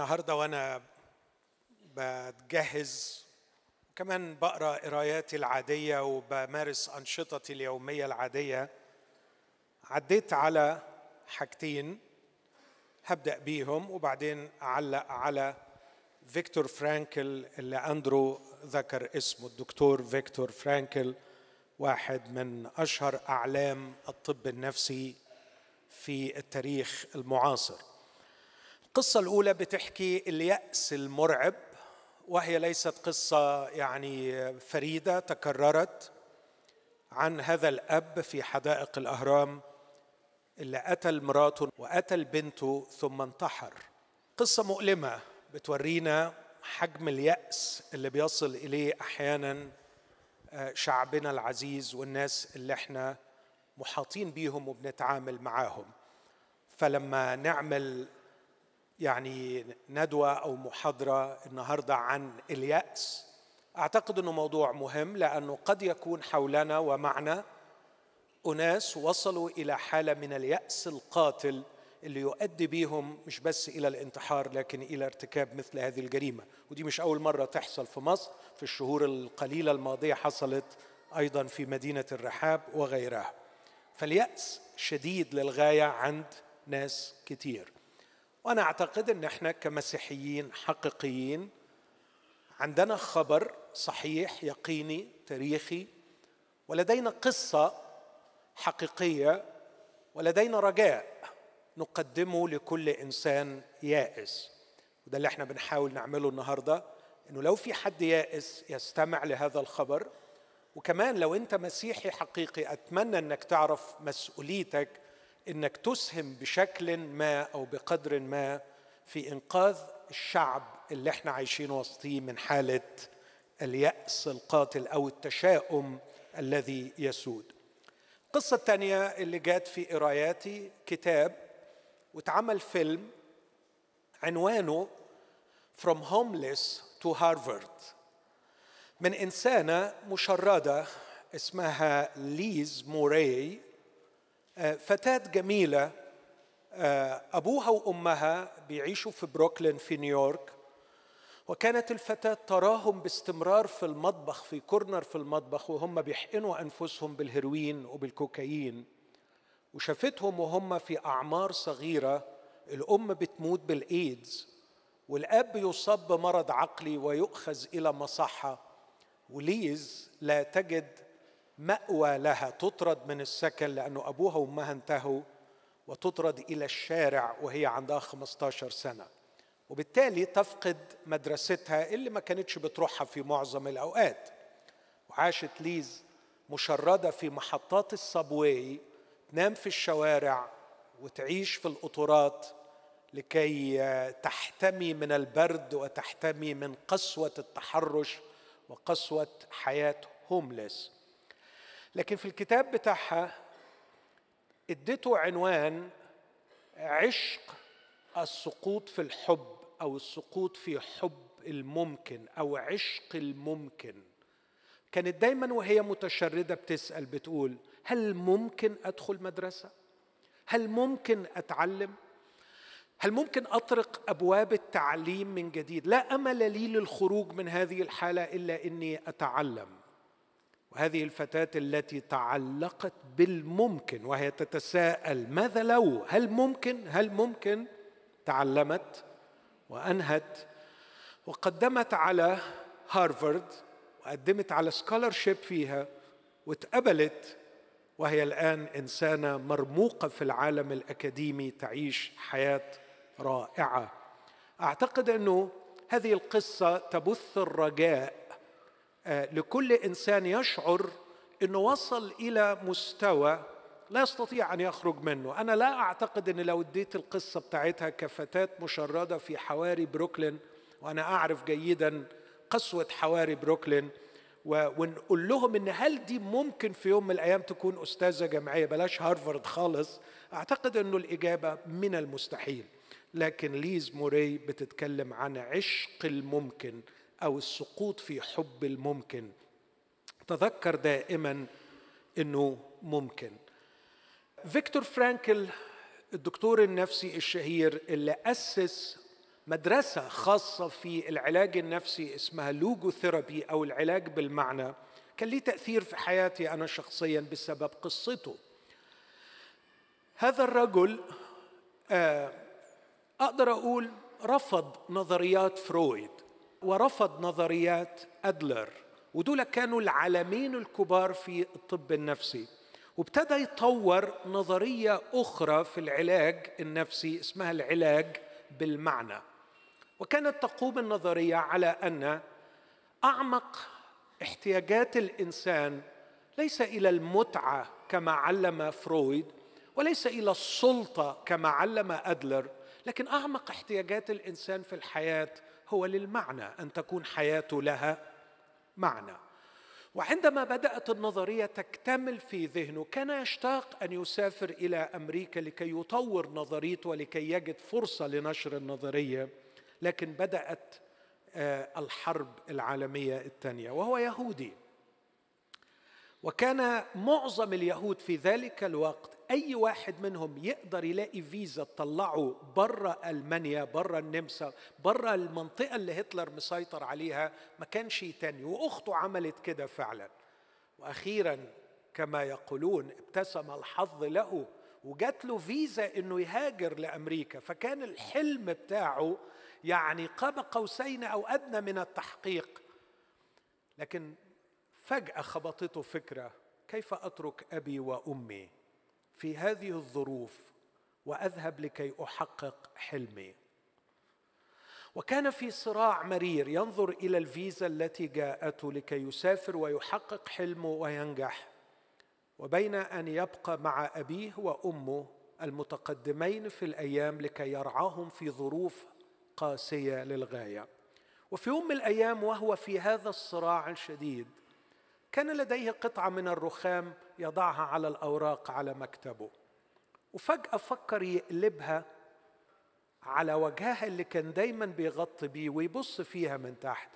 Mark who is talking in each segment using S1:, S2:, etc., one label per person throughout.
S1: النهارده وأنا بتجهز كمان بقرأ قراياتي العادية وبمارس أنشطتي اليومية العادية. عديت على حاجتين هبدأ بيهم وبعدين أعلق على فيكتور فرانكل اللي أندرو ذكر اسمه الدكتور فيكتور فرانكل واحد من أشهر أعلام الطب النفسي في التاريخ المعاصر. القصة الأولى بتحكي اليأس المرعب وهي ليست قصة يعني فريدة تكررت عن هذا الأب في حدائق الأهرام اللي قتل مراته وقتل بنته ثم انتحر. قصة مؤلمة بتورينا حجم اليأس اللي بيصل إليه أحيانا شعبنا العزيز والناس اللي إحنا محاطين بيهم وبنتعامل معاهم. فلما نعمل يعني ندوة أو محاضرة النهارده عن اليأس. أعتقد إنه موضوع مهم لأنه قد يكون حولنا ومعنا أناس وصلوا إلى حالة من اليأس القاتل اللي يؤدي بيهم مش بس إلى الانتحار لكن إلى ارتكاب مثل هذه الجريمة. ودي مش أول مرة تحصل في مصر في الشهور القليلة الماضية حصلت أيضا في مدينة الرحاب وغيرها. فاليأس شديد للغاية عند ناس كتير. وأنا أعتقد إن إحنا كمسيحيين حقيقيين عندنا خبر صحيح يقيني تاريخي ولدينا قصة حقيقية ولدينا رجاء نقدمه لكل إنسان يائس. وده اللي إحنا بنحاول نعمله النهارده إنه لو في حد يائس يستمع لهذا الخبر. وكمان لو أنت مسيحي حقيقي أتمنى إنك تعرف مسؤوليتك إنك تسهم بشكل ما أو بقدر ما في إنقاذ الشعب اللي إحنا عايشين وسطيه من حالة اليأس القاتل أو التشاؤم الذي يسود. القصة الثانية اللي جات في قراياتي كتاب واتعمل فيلم عنوانه From Homeless to Harvard. من إنسانة مشردة اسمها ليز موراي فتاة جميلة أبوها وأمها بيعيشوا في بروكلين في نيويورك وكانت الفتاة تراهم باستمرار في المطبخ في corner في المطبخ وهم بيحقنوا أنفسهم بالهيروين وبالكوكايين وشافتهم وهم في أعمار صغيرة الأم بتموت بالإيدز والأب يصاب بمرض عقلي ويؤخذ إلى مصحة وليز لا تجد مأوى لها تطرد من السكن لأنه أبوها وأمها انتهوا وتطرد إلى الشارع وهي عندها 15 سنة. وبالتالي تفقد مدرستها اللي ما كانتش بتروحها في معظم الأوقات. وعاشت ليز مشردة في محطات الصبواي تنام في الشوارع وتعيش في القطورات لكي تحتمي من البرد وتحتمي من قسوة التحرش وقسوة حياة هوملس لكن في الكتاب بتاعها اديته عنوان عشق السقوط في الحب أو السقوط في حب الممكن أو عشق الممكن. كانت دايما وهي متشردة بتسأل بتقول هل ممكن أدخل مدرسة؟ هل ممكن أتعلم؟ هل ممكن أطرق أبواب التعليم من جديد؟ لا أمل لي للخروج من هذه الحالة إلا إني أتعلم. وهذه الفتاة التي تعلقت بالممكن وهي تتساءل ماذا لو؟ هل ممكن؟ هل ممكن؟ تعلمت وأنهت وقدمت على هارفارد وقدمت على scholarship فيها واتقبلت وهي الآن إنسانة مرموقة في العالم الأكاديمي تعيش حياة رائعة. أعتقد أنه هذه القصة تبث الرجاء لكل إنسان يشعر إنه وصل إلى مستوى لا يستطيع أن يخرج منه. أنا لا أعتقد إن لو اديت القصة بتاعتها كفتاة مشردة في حواري بروكلين وأنا أعرف جيدا قسوة حواري بروكلين ونقول لهم إن هل دي ممكن في يوم من الأيام تكون أستاذة جامعية؟ بلاش هارفارد خالص. أعتقد إنه الإجابة من المستحيل. لكن ليز موراي بتتكلم عن عشق الممكن. أو السقوط في حب الممكن. تذكر دائما إنه ممكن. فيكتور فرانكل الدكتور النفسي الشهير اللي أسس مدرسة خاصة في العلاج النفسي اسمها logotherapy أو العلاج بالمعنى كان ليه تأثير في حياتي أنا شخصيا بسبب قصته. هذا الرجل آه، أقدر أقول رفض نظريات فرويد. ورفض نظريات أدلر ودول كانوا العالمين الكبار في الطب النفسي. وابتدى يطور نظرية أخرى في العلاج النفسي اسمها العلاج بالمعنى. وكانت تقوم النظرية على أن أعمق احتياجات الإنسان ليس إلى المتعة كما علم فرويد وليس إلى السلطة كما علم أدلر لكن أعمق احتياجات الإنسان في الحياة هو للمعنى أن تكون حياته لها معنى. وعندما بدأت النظرية تكتمل في ذهنه كان يشتاق أن يسافر إلى أمريكا لكي يطور نظريته ولكي يجد فرصة لنشر النظرية لكن بدأت آه، الحرب العالمية الثانية وهو يهودي. وكان معظم اليهود في ذلك الوقت أي واحد منهم يقدر يلاقي فيزا تطلعه بره ألمانيا بره النمسا بره المنطقة اللي هتلر مسيطر عليها ما كانش تاني. وأخته عملت كده فعلا. وأخيرا كما يقولون ابتسم الحظ له وجات له فيزا إنه يهاجر لأمريكا. فكان الحلم بتاعه يعني قاب قوسين أو أدنى من التحقيق. لكن فجأة خبطته فكرة كيف أترك أبي وأمي؟ في هذه الظروف وأذهب لكي أحقق حلمي. وكان في صراع مرير ينظر إلى الفيزا التي جاءته لكي يسافر ويحقق حلمه وينجح وبين أن يبقى مع أبيه وأمه المتقدمين في الأيام لكي يرعاهم في ظروف قاسية للغاية. وفي يوم من الأيام وهو في هذا الصراع الشديد كان لديه قطعة من الرخام يضعها على الأوراق على مكتبه وفجأة فكر يقلبها على وجهها اللي كان دايما بيغطي بيه ويبص فيها من تحت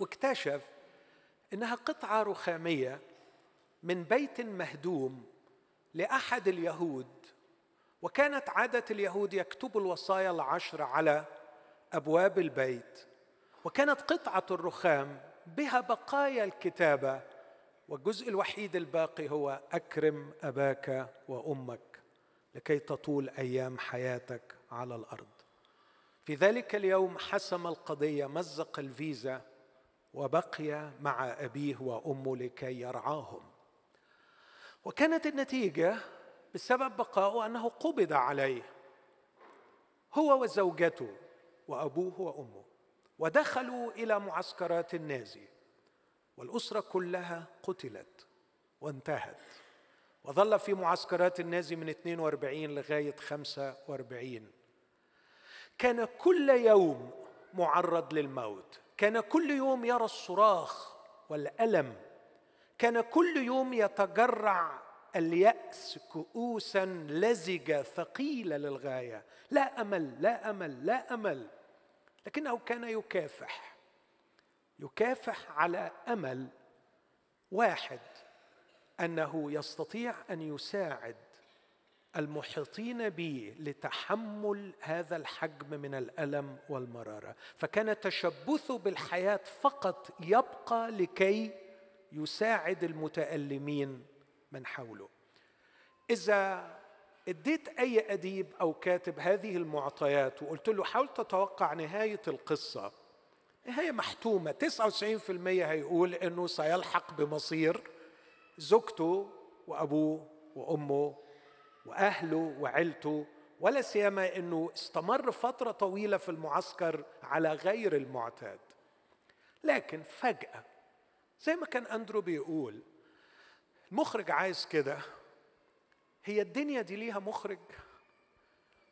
S1: واكتشف إنها قطعة رخامية من بيت مهدوم لأحد اليهود وكانت عادة اليهود يكتبوا الوصايا العشر على أبواب البيت وكانت قطعة الرخام بها بقايا الكتابة والجزء الوحيد الباقي هو أكرم أباك وأمك لكي تطول أيام حياتك على الأرض. في ذلك اليوم حسم القضية مزق الفيزا وبقي مع أبيه وأمه لكي يرعاهم. وكانت النتيجة بسبب بقائه أنه قبض عليه هو وزوجته وأبوه وأمه. ودخلوا إلى معسكرات النازي. والأسرة كلها قتلت وانتهت. وظل في معسكرات النازي من 42 لغاية 45 كان كل يوم معرض للموت. كان كل يوم يرى الصراخ والألم. كان كل يوم يتجرع اليأس كؤوسا لزجة ثقيلة للغاية. لا أمل لا أمل لا أمل. لكنه كان يكافح. يكافح على أمل واحد أنه يستطيع أن يساعد المحيطين به لتحمل هذا الحجم من الألم والمرارة. فكان تشبثه بالحياة فقط يبقى لكي يساعد المتألمين من حوله. إذا اديت أي أديب أو كاتب هذه المعطيات وقلت له حاول تتوقع نهاية القصة. نهاية محتومة. 99% هيقول إنه سيلحق بمصير زوجته وأبوه وأمه وأهله وعيلته ولا سيما إنه استمر فترة طويلة في المعسكر على غير المعتاد. لكن فجأة زي ما كان أندرو بيقول المخرج عايز كده. هي الدنيا دي ليها مخرج.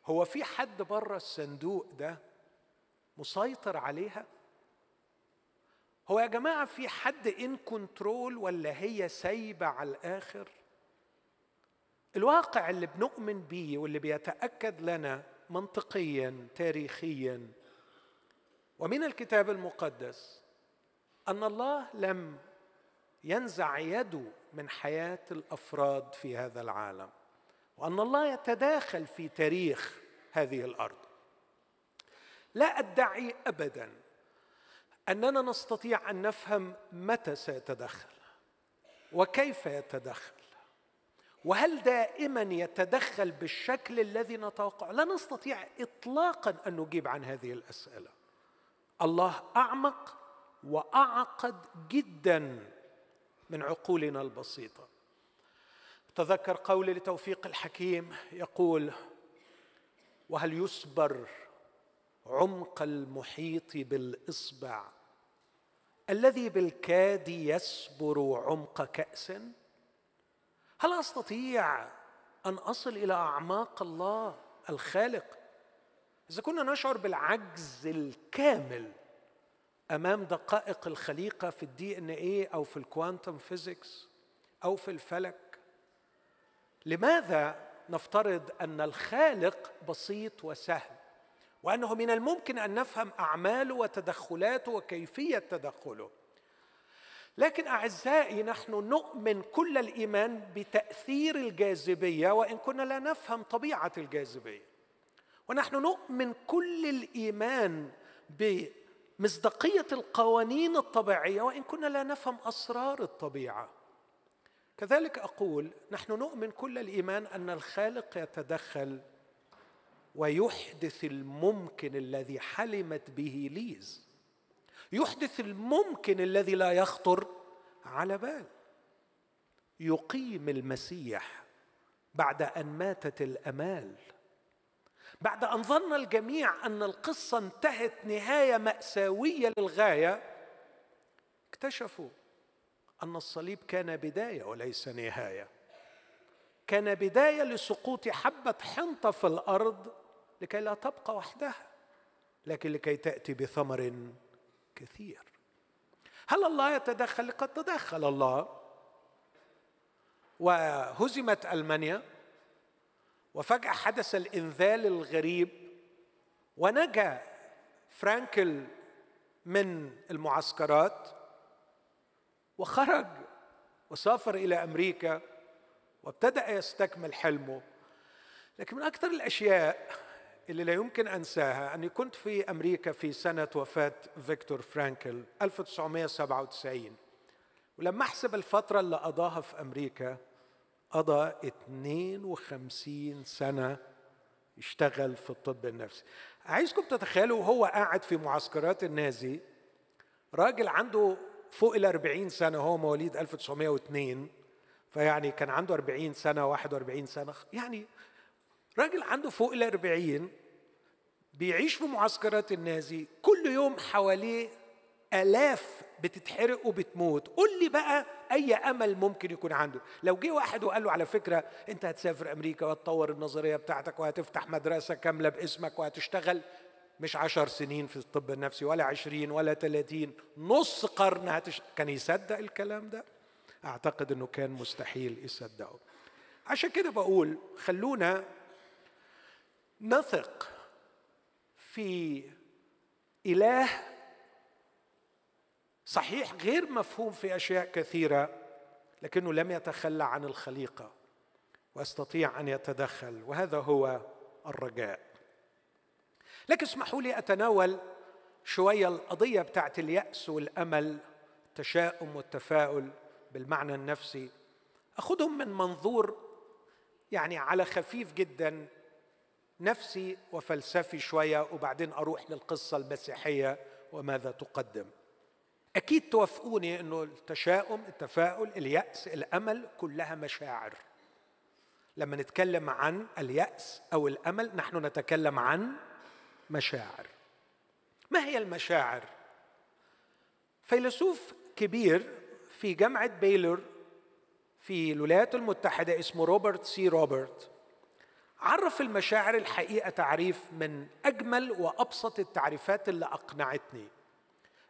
S1: هو في حد بره الصندوق ده مسيطر عليها؟ هو يا جماعة في حد ان كنترول ولا هي سايبة على الآخر؟ الواقع اللي بنؤمن بيه واللي بيتأكد لنا منطقيا تاريخيا. ومن الكتاب المقدس أن الله لم ينزع يده من حياة الأفراد في هذا العالم. وأن الله يتداخل في تاريخ هذه الأرض. لا أدعي ابدا أننا نستطيع أن نفهم متى سيتدخل وكيف يتدخل وهل دائما يتدخل بالشكل الذي نتوقع. لا نستطيع اطلاقا أن نجيب عن هذه الأسئلة. الله أعمق وأعقد جدا من عقولنا البسيطة. تذكر قولي لتوفيق الحكيم يقول وهل يسبر عمق المحيط بالإصبع؟ الذي بالكاد يسبر عمق كأس؟ هل أستطيع أن أصل إلى أعماق الله الخالق؟ إذا كنا نشعر بالعجز الكامل أمام دقائق الخليقة في ال DNA أو في ال quantum physics أو في الفلك لماذا نفترض أن الخالق بسيط وسهل؟ وأنه من الممكن أن نفهم أعماله وتدخلاته وكيفية تدخله. لكن أعزائي نحن نؤمن كل الإيمان بتأثير الجاذبية وإن كنا لا نفهم طبيعة الجاذبية. ونحن نؤمن كل الإيمان بمصداقية القوانين الطبيعية وإن كنا لا نفهم أسرار الطبيعة. كذلك أقول نحن نؤمن كل الإيمان أن الخالق يتدخل ويحدث الممكن الذي حلمت به ليز. يحدث الممكن الذي لا يخطر على بال. يقيم المسيح بعد أن ماتت الأمال. بعد أن ظن الجميع أن القصة انتهت نهاية مأساوية للغاية اكتشفوا أن الصليب كان بداية وليس نهاية. كان بداية لسقوط حبة حنطة في الأرض لكي لا تبقى وحدها لكن لكي تأتي بثمر كثير. هل الله يتدخل قد تدخل الله؟ وهزمت ألمانيا وفجأة حدث الإنزال الغريب ونجا فرانكل من المعسكرات وخرج وسافر إلى أمريكا وابتدأ يستكمل حلمه. لكن من أكثر الأشياء اللي لا يمكن أنساها أني كنت في أمريكا في سنة وفاة فيكتور فرانكل 1997 ولما أحسب الفترة اللي قضاها في أمريكا قضى 52 سنة يشتغل في الطب النفسي. عايزكم تتخيلوا وهو قاعد في معسكرات النازي راجل عنده فوق ال 40 سنة هو مواليد 1902 فيعني كان عنده 40 سنة 41 سنة يعني راجل عنده فوق ال 40 بيعيش في معسكرات النازي كل يوم حواليه آلاف بتتحرق وبتموت. قول لي بقى أي أمل ممكن يكون عنده. لو جه واحد وقال له على فكرة أنت هتسافر أمريكا وهتطور النظرية بتاعتك وهتفتح مدرسة كاملة باسمك وهتشتغل مش عشر سنين في الطب النفسي ولا عشرين ولا ثلاثين نص قرن هتش... كان يصدق الكلام ده؟ أعتقد أنه كان مستحيل يصدقه. عشان كده بقول خلونا نثق في إله صحيح غير مفهوم في أشياء كثيرة لكنه لم يتخلى عن الخليقة وأستطيع أن يتدخل وهذا هو الرجاء. لكن اسمحوا لي أتناول شوية القضية بتاعت اليأس والأمل التشاؤم والتفاؤل بالمعنى النفسي. أخذهم من منظور يعني على خفيف جدا نفسي وفلسفي شوية وبعدين أروح للقصة المسيحية وماذا تقدم. أكيد توافقوني إنه التشاؤم التفاؤل اليأس الأمل كلها مشاعر. لما نتكلم عن اليأس أو الأمل نحن نتكلم عن مشاعر. ما هي المشاعر؟ فيلسوف كبير في جامعة بيلور في الولايات المتحدة اسمه روبرت سي روبرتس عرف المشاعر الحقيقة تعريف من أجمل وأبسط التعريفات اللي أقنعتني.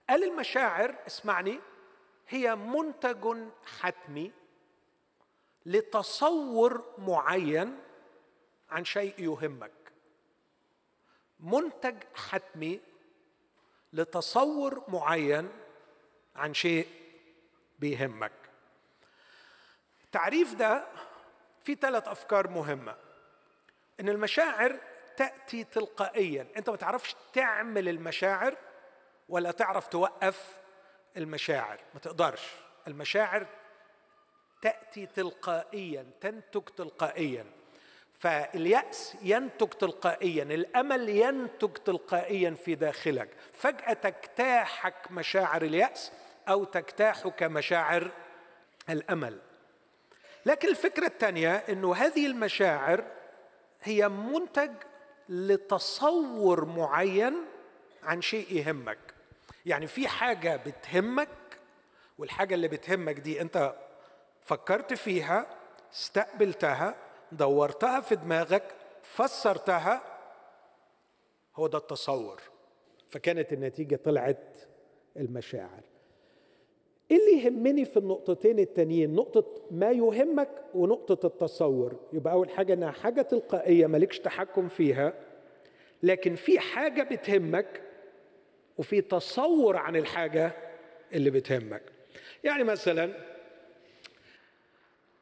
S1: قال المشاعر اسمعني هي منتج حتمي لتصور معين عن شيء يهمك. منتج حتمي لتصور معين عن شيء بيهمك. التعريف ده في ثلاث أفكار مهمة. إن المشاعر تأتي تلقائيا. أنت ما تعرفش تعمل المشاعر ولا تعرف توقف المشاعر. ما تقدرش. المشاعر تأتي تلقائيا تنتج تلقائيا. فاليأس ينتج تلقائيا الأمل ينتج تلقائيا في داخلك. فجأة تجتاحك مشاعر اليأس أو تجتاحك مشاعر الأمل. لكن الفكرة الثانية إنه هذه المشاعر هي منتج لتصور معين عن شيء يهمك. يعني في حاجة بتهمك والحاجة اللي بتهمك دي أنت فكرت فيها استقبلتها دورتها في دماغك فسرتها هو ده التصور. فكانت النتيجة طلعت المشاعر. إيه اللي يهمني في النقطتين التانيين؟ نقطة ما يهمك ونقطة التصور. يبقى أول حاجة إنها حاجة تلقائية مالكش تحكم فيها. لكن في حاجة بتهمك وفي تصور عن الحاجة اللي بتهمك. يعني مثلا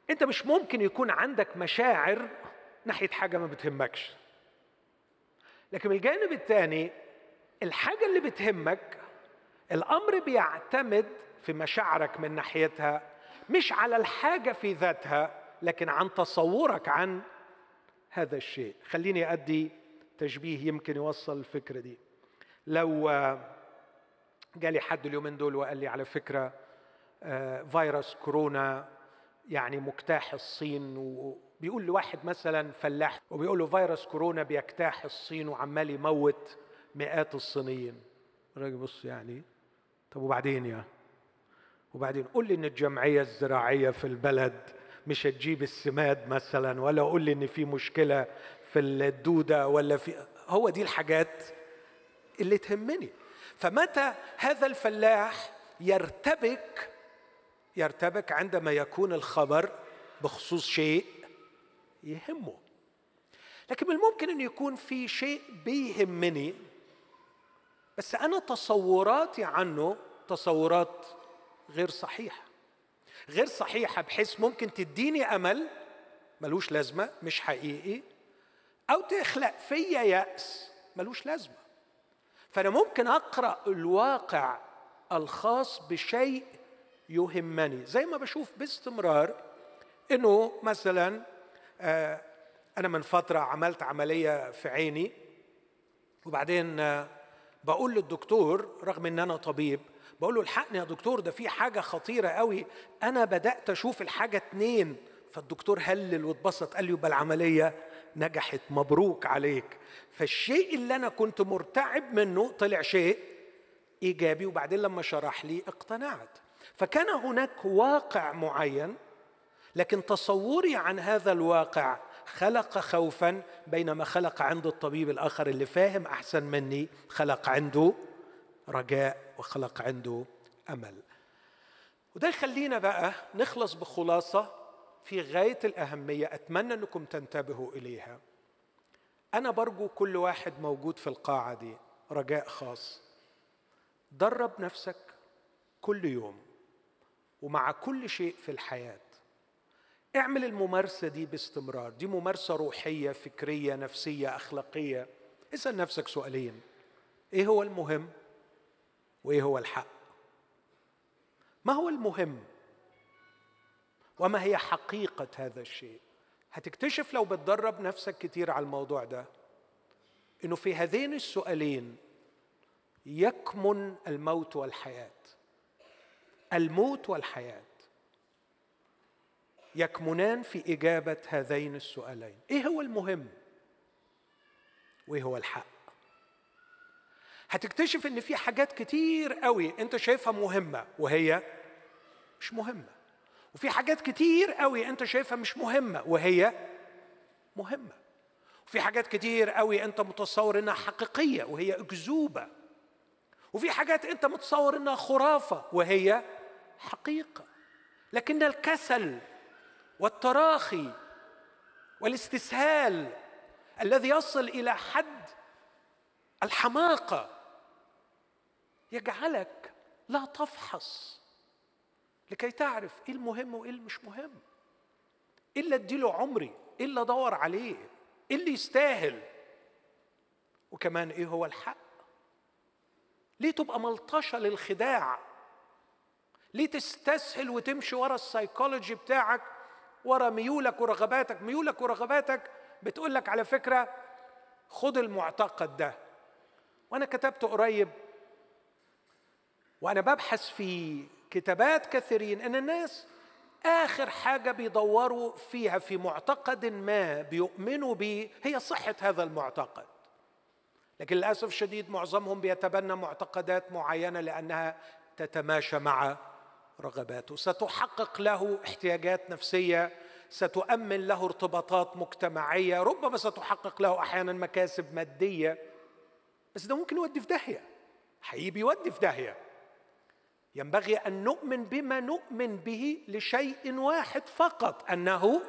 S1: انت مش ممكن يكون عندك مشاعر ناحية حاجة ما بتهمكش. لكن من الجانب الثاني الحاجة اللي بتهمك الأمر بيعتمد في مشاعرك من ناحيتها مش على الحاجة في ذاتها لكن عن تصورك عن هذا الشيء. خليني أدي تشبيه يمكن يوصل الفكرة دي. لو جالي حد اليومين دول وقال لي على فكرة آه، فيروس كورونا يعني مجتاح الصين وبيقول لواحد مثلا فلاح وبيقول له فيروس كورونا بيجتاح الصين وعمال يموت مئات الصينيين. الراجل بص يعني طب وبعدين يا؟ وبعدين قول لي إن الجمعية الزراعية في البلد مش هتجيب السماد مثلا ولا قول لي إن في مشكلة في الدودة ولا في هو دي الحاجات اللي تهمني. فمتى هذا الفلاح يرتبك يرتبك عندما يكون الخبر بخصوص شيء يهمه. لكن من الممكن أن يكون في شيء بيهمني بس أنا تصوراتي عنه تصورات غير صحيحة. غير صحيحة بحيث ممكن تديني أمل ملوش لازمة مش حقيقي أو تخلق فيا يأس ملوش لازمة. فأنا ممكن أقرأ الواقع الخاص بشيء يهمني. زي ما بشوف باستمرار إنه مثلا آه، أنا من فترة عملت عملية في عيني وبعدين آه، بقول للدكتور رغم إن أنا طبيب بقول له الحقني يا دكتور ده في حاجة خطيرة قوي. أنا بدأت أشوف الحاجة اتنين. فالدكتور هلل واتبسط قال لي يبقى العملية نجحت مبروك عليك. فالشيء اللي أنا كنت مرتعب منه طلع شيء إيجابي وبعدين لما شرح لي اقتنعت. فكان هناك واقع معين لكن تصوري عن هذا الواقع خلق خوفا بينما خلق عند الطبيب الآخر اللي فاهم أحسن مني خلق عنده رجاء وخلق عنده أمل. وده يخلينا بقى نخلص بخلاصة في غاية الأهمية أتمنى أنكم تنتبهوا إليها. أنا برجو كل واحد موجود في القاعة دي رجاء خاص. درب نفسك كل يوم. ومع كل شيء في الحياة. اعمل الممارسة دي باستمرار. دي ممارسة روحية فكرية نفسية أخلاقية. اسأل نفسك سؤالين. إيه هو المهم؟ وإيه هو الحق؟ ما هو المهم؟ وما هي حقيقة هذا الشيء؟ هتكتشف لو بتدرب نفسك كتير على الموضوع ده. إنه في هذين السؤالين يكمن الموت والحياة. الموت والحياة. يكمنان في إجابة هذين السؤالين. إيه هو المهم؟ وإيه هو الحق؟ هتكتشف إن في حاجات كتير قوي أنت شايفها مهمة وهي مش مهمة. وفي حاجات كتير قوي أنت شايفها مش مهمة وهي مهمة. وفي حاجات كتير قوي أنت متصور إنها حقيقية وهي أكذوبة. وفي حاجات أنت متصور إنها خرافة وهي حقيقة. لكن الكسل والتراخي والاستسهال الذي يصل إلى حد الحماقة يجعلك لا تفحص لكي تعرف إيه المهم وإيه اللي مش مهم. إيه اللي أديله عمري؟ إيه اللي أدور عليه؟ إيه اللي يستاهل؟ وكمان إيه هو الحق؟ ليه تبقى ملطشة للخداع؟ ليه تستسهل وتمشي ورا السايكولوجي بتاعك ورا ميولك ورغباتك؟ ميولك ورغباتك بتقول لك على فكرة خد المعتقد ده. وأنا كتبت قريب. وأنا ببحث في كتابات كثيرين إن الناس آخر حاجة بيدوروا فيها في معتقد ما بيؤمنوا به هي صحة هذا المعتقد. لكن للأسف الشديد معظمهم بيتبنى معتقدات معينة لأنها تتماشى مع رغباته. ستحقق له احتياجات نفسية ستؤمن له ارتباطات مجتمعية ربما ستحقق له أحيانا مكاسب مادية. بس ده ممكن يودي في داهية. حقيقي بيودي في داهية. ينبغي أن نؤمن بما نؤمن به لشيء واحد فقط أنه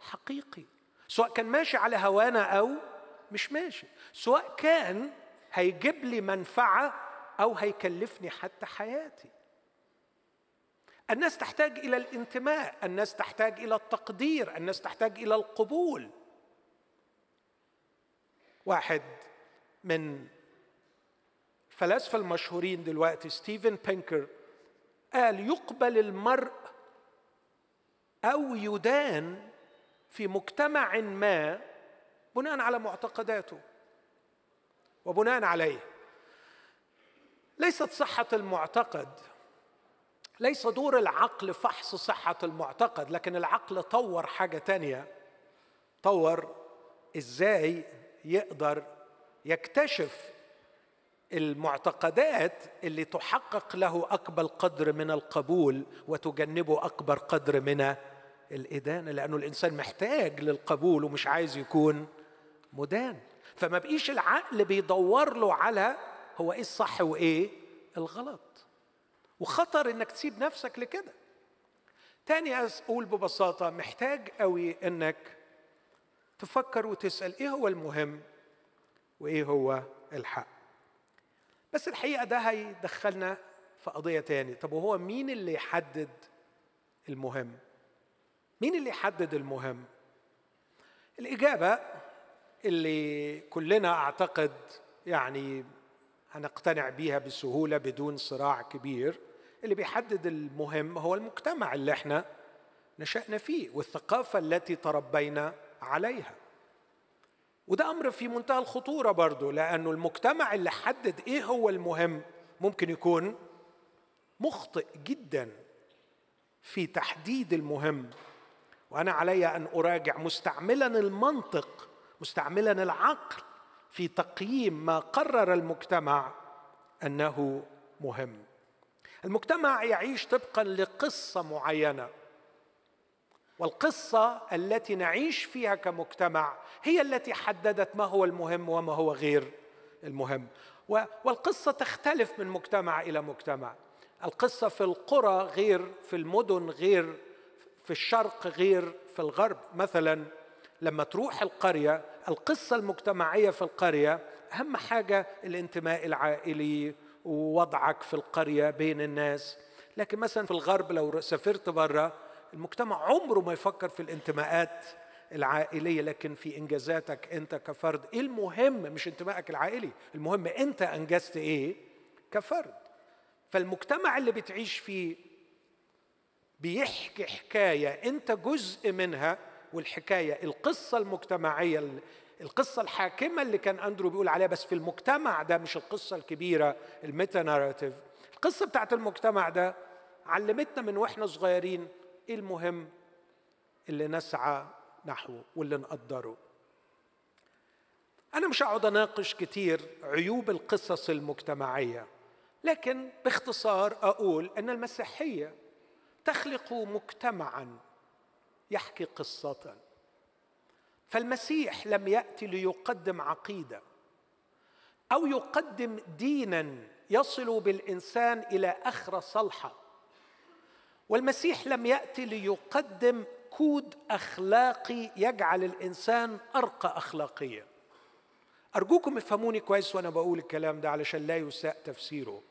S1: حقيقي. سواء كان ماشي على هوانا أو مش ماشي. سواء كان هيجيب لي منفعة أو هيكلفني حتى حياتي. الناس تحتاج إلى الانتماء الناس تحتاج إلى التقدير الناس تحتاج إلى القبول. واحد من الفلاسفه المشهورين دلوقتي ستيفن بينكر قال يقبل المرء أو يدان في مجتمع ما بناء على معتقداته وبناء عليه. ليست صحة المعتقد ليس دور العقل فحص صحة المعتقد لكن العقل طور حاجة تانية. طور إزاي يقدر يكتشف المعتقدات اللي تحقق له أكبر قدر من القبول وتجنبه أكبر قدر من الإدانة لأنه الإنسان محتاج للقبول ومش عايز يكون مدان. فما بقيش العقل بيدور له على هو إيه الصح وإيه الغلط. وخطر إنك تسيب نفسك لكده. تاني أقول ببساطة محتاج قوي إنك تفكر وتسأل إيه هو المهم وإيه هو الحق؟ بس الحقيقة ده هيدخلنا في قضية تاني. طب وهو مين اللي يحدد المهم؟ مين اللي يحدد المهم؟ الإجابة اللي كلنا أعتقد يعني هنقتنع بيها بسهولة بدون صراع كبير اللي بيحدد المهم هو المجتمع اللي إحنا نشأنا فيه والثقافة التي تربينا عليها. وده أمر في منتهى الخطورة برضو لأنه المجتمع اللي حدد إيه هو المهم ممكن يكون مخطئ جدا في تحديد المهم. وأنا علي أن أراجع مستعملا المنطق مستعملا العقل في تقييم ما قرر المجتمع أنه مهم. المجتمع يعيش طبقا لقصة معينة. والقصة التي نعيش فيها كمجتمع هي التي حددت ما هو المهم وما هو غير المهم. والقصة تختلف من مجتمع إلى مجتمع. القصة في القرى غير في المدن غير في الشرق غير في الغرب مثلا. لما تروح القرية القصة المجتمعية في القرية أهم حاجة الانتماء العائلي ووضعك في القرية بين الناس. لكن مثلا في الغرب لو سافرت بره المجتمع عمره ما يفكر في الانتماءات العائلية لكن في إنجازاتك أنت كفرد. إيه المهم؟ مش انتمائك العائلي. المهم أنت أنجزت إيه؟ كفرد. فالمجتمع اللي بتعيش فيه بيحكي حكاية أنت جزء منها والحكاية القصة المجتمعية القصة الحاكمة اللي كان أندرو بيقول عليها بس في المجتمع ده مش القصة الكبيرة الميتا ناراتيف القصة بتاعت المجتمع ده علمتنا من وإحنا صغيرين إيه المهم اللي نسعى نحوه واللي نقدره. أنا مش هقعد أناقش كتير عيوب القصص المجتمعية لكن باختصار أقول أن المسيحية تخلق مجتمعا يحكي قصة. فالمسيح لم يأتي ليقدم عقيدة أو يقدم دينا يصل بالإنسان إلى اخره صلحة. والمسيح لم يأتي ليقدم كود أخلاقي يجعل الإنسان أرقى اخلاقيا أرجوكم افهموني كويس وأنا بقول الكلام ده علشان لا يساء تفسيره.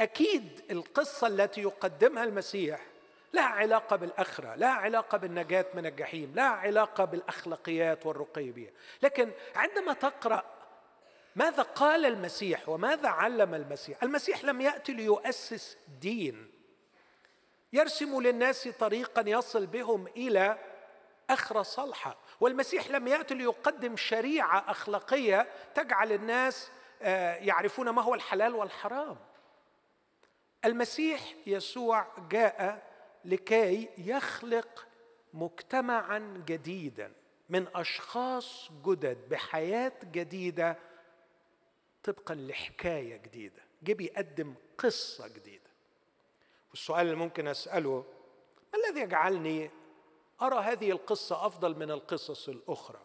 S1: أكيد القصة التي يقدمها المسيح لها علاقة بالآخرة لها علاقة بالنجاة من الجحيم لها علاقة بالأخلاقيات والرقي لكن عندما تقرأ ماذا قال المسيح وماذا علم المسيح المسيح لم يأتي ليؤسس دين يرسم للناس طريقا يصل بهم إلى اخره صالحة. والمسيح لم يأتي ليقدم شريعة أخلاقية تجعل الناس آه، يعرفون ما هو الحلال والحرام. المسيح يسوع جاء لكي يخلق مجتمعا جديدا من أشخاص جدد بحياة جديدة طبقا لحكاية جديدة. جه بيقدم قصة جديدة. والسؤال اللي ممكن أسأله ما الذي يجعلني أرى هذه القصة أفضل من القصص الأخرى؟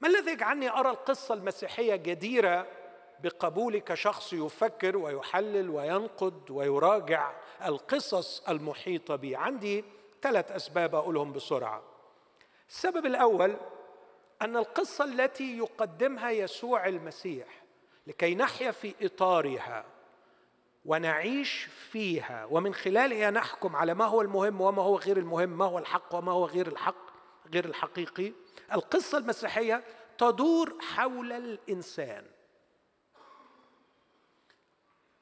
S1: ما الذي يجعلني أرى القصة المسيحية جديرة بقبولي كشخص يفكر ويحلل وينقد ويراجع القصص المحيطة بي. عندي ثلاث أسباب أقولهم بسرعة. السبب الأول أن القصة التي يقدمها يسوع المسيح لكي نحيا في إطارها ونعيش فيها ومن خلالها نحكم على ما هو المهم وما هو غير المهم ما هو الحق وما هو غير الحق غير الحقيقي. القصة المسيحية تدور حول الإنسان.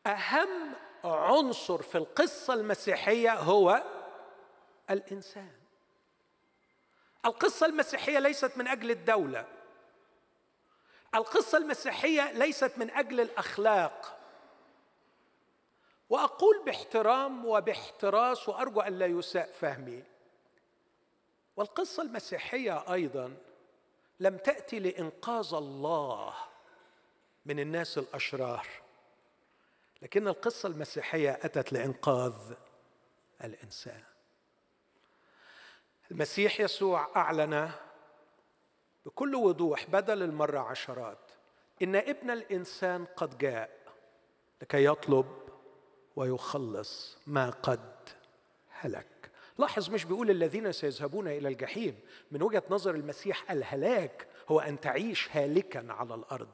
S1: أهم عنصر في القصة المسيحية هو الإنسان. القصة المسيحية ليست من أجل الدولة. القصة المسيحية ليست من أجل الأخلاق. وأقول باحترام وباحتراس وأرجو أن لا يساء فهمي. والقصة المسيحية أيضا لم تأتي لإنقاذ الله من الناس الأشرار. لكن القصة المسيحية أتت لإنقاذ الإنسان. المسيح يسوع أعلن بكل وضوح بدل المرة عشرات إن ابن الإنسان قد جاء لكي يطلب ويخلص ما قد هلك. لاحظ مش بيقول الذين سيذهبون إلى الجحيم. من وجهة نظر المسيح الهلاك هو أن تعيش هالكا على الأرض.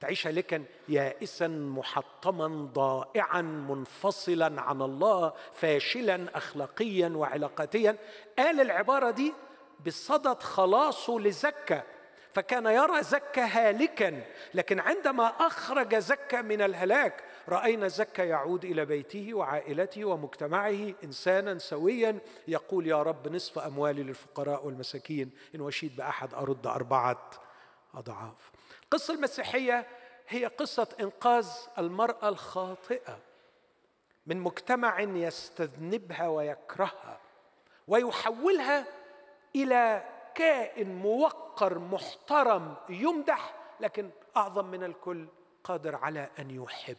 S1: تعيش هالكا يائسا محطما ضائعا منفصلا عن الله فاشلا اخلاقيا وعلاقاتيا. قال العبارة دي بصدد خلاصه لزكا فكان يرى زكا هالكا. لكن عندما أخرج زكا من الهلاك رأينا زكا يعود إلى بيته وعائلته ومجتمعه انسانا سويا. يقول يا رب نصف أموالي للفقراء والمساكين إن وشيد بأحد أرد أربعة أضعاف. القصة المسيحية هي قصة إنقاذ المرأة الخاطئة من مجتمع يستذنبها ويكرهها ويحولها إلى كائن موقر محترم يمدح لكن أعظم من الكل قادر على أن يحب.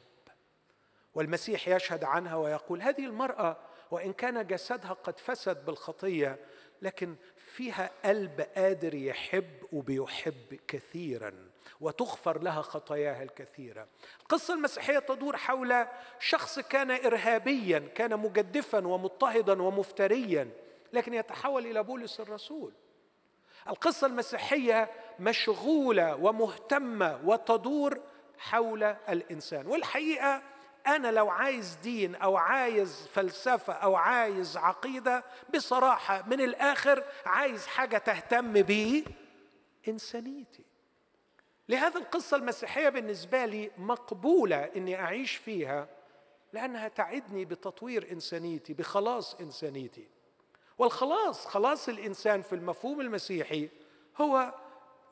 S1: والمسيح يشهد عنها ويقول هذه المرأة وإن كان جسدها قد فسد بالخطية لكن فيها قلب قادر يحب وبيحب كثيرا وتغفر لها خطاياها الكثيرة. القصة المسيحية تدور حول شخص كان ارهابيا، كان مجدفا ومضطهدا ومفتريا، لكن يتحول إلى بولس الرسول. القصة المسيحية مشغولة ومهتمة وتدور حول الإنسان، والحقيقة أنا لو عايز دين أو عايز فلسفة أو عايز عقيدة بصراحة من الآخر عايز حاجة تهتم بيه إنسانيتي. لهذا القصة المسيحية بالنسبة لي مقبولة إني أعيش فيها لأنها تعدني بتطوير إنسانيتي بخلاص إنسانيتي. والخلاص خلاص الإنسان في المفهوم المسيحي هو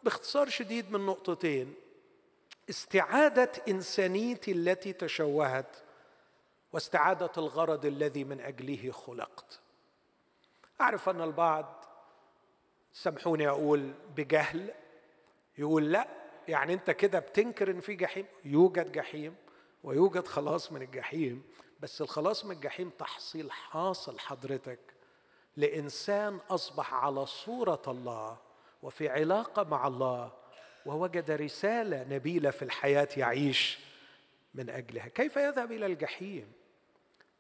S1: باختصار شديد من نقطتين. استعادة انسانيتي التي تشوهت واستعادة الغرض الذي من أجله خلقت. أعرف أن البعض سامحوني أقول بجهل يقول لا يعني أنت كده بتنكر إن في جحيم يوجد جحيم ويوجد خلاص من الجحيم بس الخلاص من الجحيم تحصيل حاصل حضرتك لإنسان أصبح على صورة الله وفي علاقة مع الله ووجد رسالة نبيلة في الحياة يعيش من أجلها. كيف يذهب إلى الجحيم؟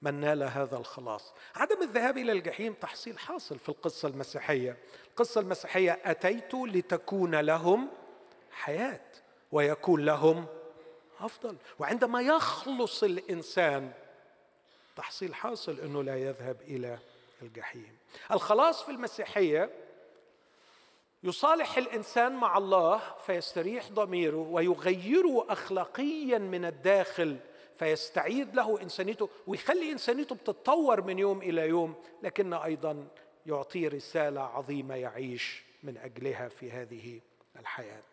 S1: من نال هذا الخلاص. عدم الذهاب إلى الجحيم تحصيل حاصل في القصة المسيحية. القصة المسيحية أتيت لتكون لهم حياة ويكون لهم أفضل. وعندما يخلص الإنسان تحصيل حاصل إنه لا يذهب إلى الجحيم. الخلاص في المسيحية يصالح الإنسان مع الله فيستريح ضميره ويغيره اخلاقيا من الداخل فيستعيد له إنسانيته ويخلي إنسانيته بتتطور من يوم إلى يوم لكن أيضا يعطيه رسالة عظيمة يعيش من أجلها في هذه الحياة.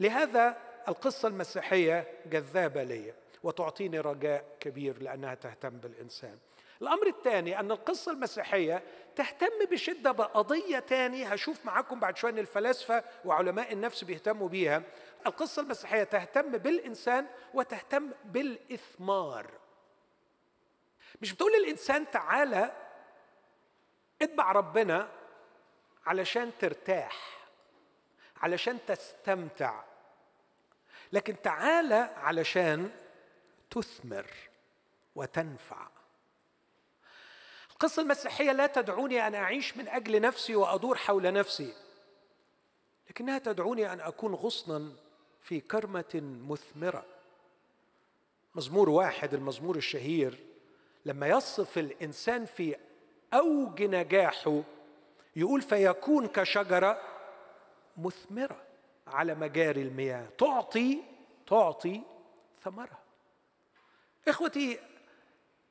S1: لهذا القصة المسيحية جذابة لي وتعطيني رجاء كبير لأنها تهتم بالإنسان. الأمر الثاني أن القصة المسيحية تهتم بشدة بقضية تاني هشوف معاكم بعد شوية إن الفلاسفة وعلماء النفس بيهتموا بيها. القصة المسيحية تهتم بالإنسان وتهتم بالإثمار. مش بتقول للإنسان تعالى اتبع ربنا علشان ترتاح علشان تستمتع لكن تعالى علشان تثمر وتنفع. القصة المسيحية لا تدعوني أن أعيش من أجل نفسي وأدور حول نفسي لكنها تدعوني أن أكون غصنا في كرمة مثمرة. مزمور واحد المزمور الشهير لما يصف الإنسان في أوج نجاحه يقول فيكون كشجرة مثمرة على مجاري المياه تعطي تعطي ثمرها. إخوتي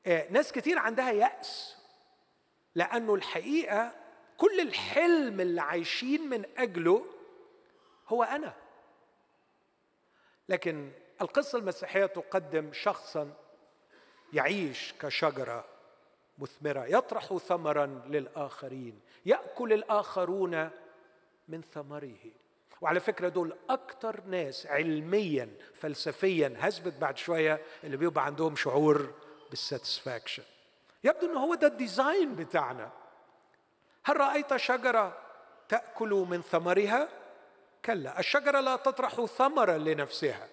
S1: آه، ناس كتير عندها يأس لأنه الحقيقة كل الحلم اللي عايشين من أجله هو أنا. لكن القصة المسيحية تقدم شخصا يعيش كشجرة مثمرة يطرح ثمرا للآخرين يأكل الآخرون من ثمره. وعلى فكرة دول أكتر ناس علميا فلسفيا هثبت بعد شوية اللي بيبقى عندهم شعور بال satisfaction يبدو أنه هو ده ال design بتاعنا. هل رأيت شجرة تأكل من ثمرها؟ كلا الشجرة لا تطرح ثمرا لنفسها.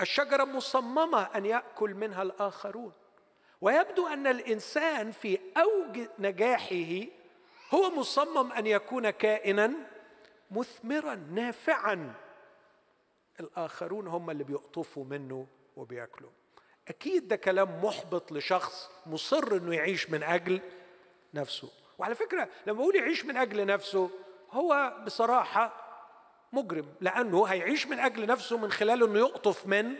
S1: الشجرة مصممة أن يأكل منها الآخرون. ويبدو أن الإنسان في أوج نجاحه هو مصمم أن يكون كائنا مثمرا نافعا. الآخرون هم اللي بيقطفوا منه وبياكلوا أكيد ده كلام محبط لشخص مصر إنه يعيش من أجل نفسه. وعلى فكرة لما أقول يعيش من أجل نفسه هو بصراحة مجرم لأنه هيعيش من أجل نفسه من خلال إنه يقطف من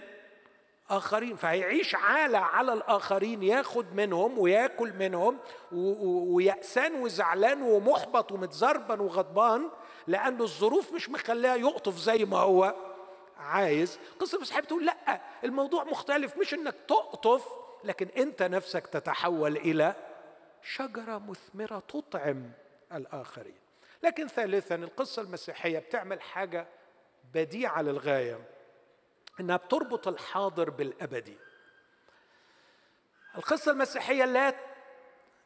S1: آخرين. فهيعيش عالة على الآخرين ياخد منهم وياكل منهم ويأسان وزعلان ومحبط ومتزربن وغضبان لأنه الظروف مش مخلاه يقطف زي ما هو. عايز قصة المسيحية بتقول لأ. الموضوع مختلف مش إنك تقطف لكن أنت نفسك تتحول إلى شجرة مثمرة تطعم الآخرين. لكن ثالثا القصة المسيحية بتعمل حاجة بديعة للغاية إنها بتربط الحاضر بالأبدي. القصة المسيحية لا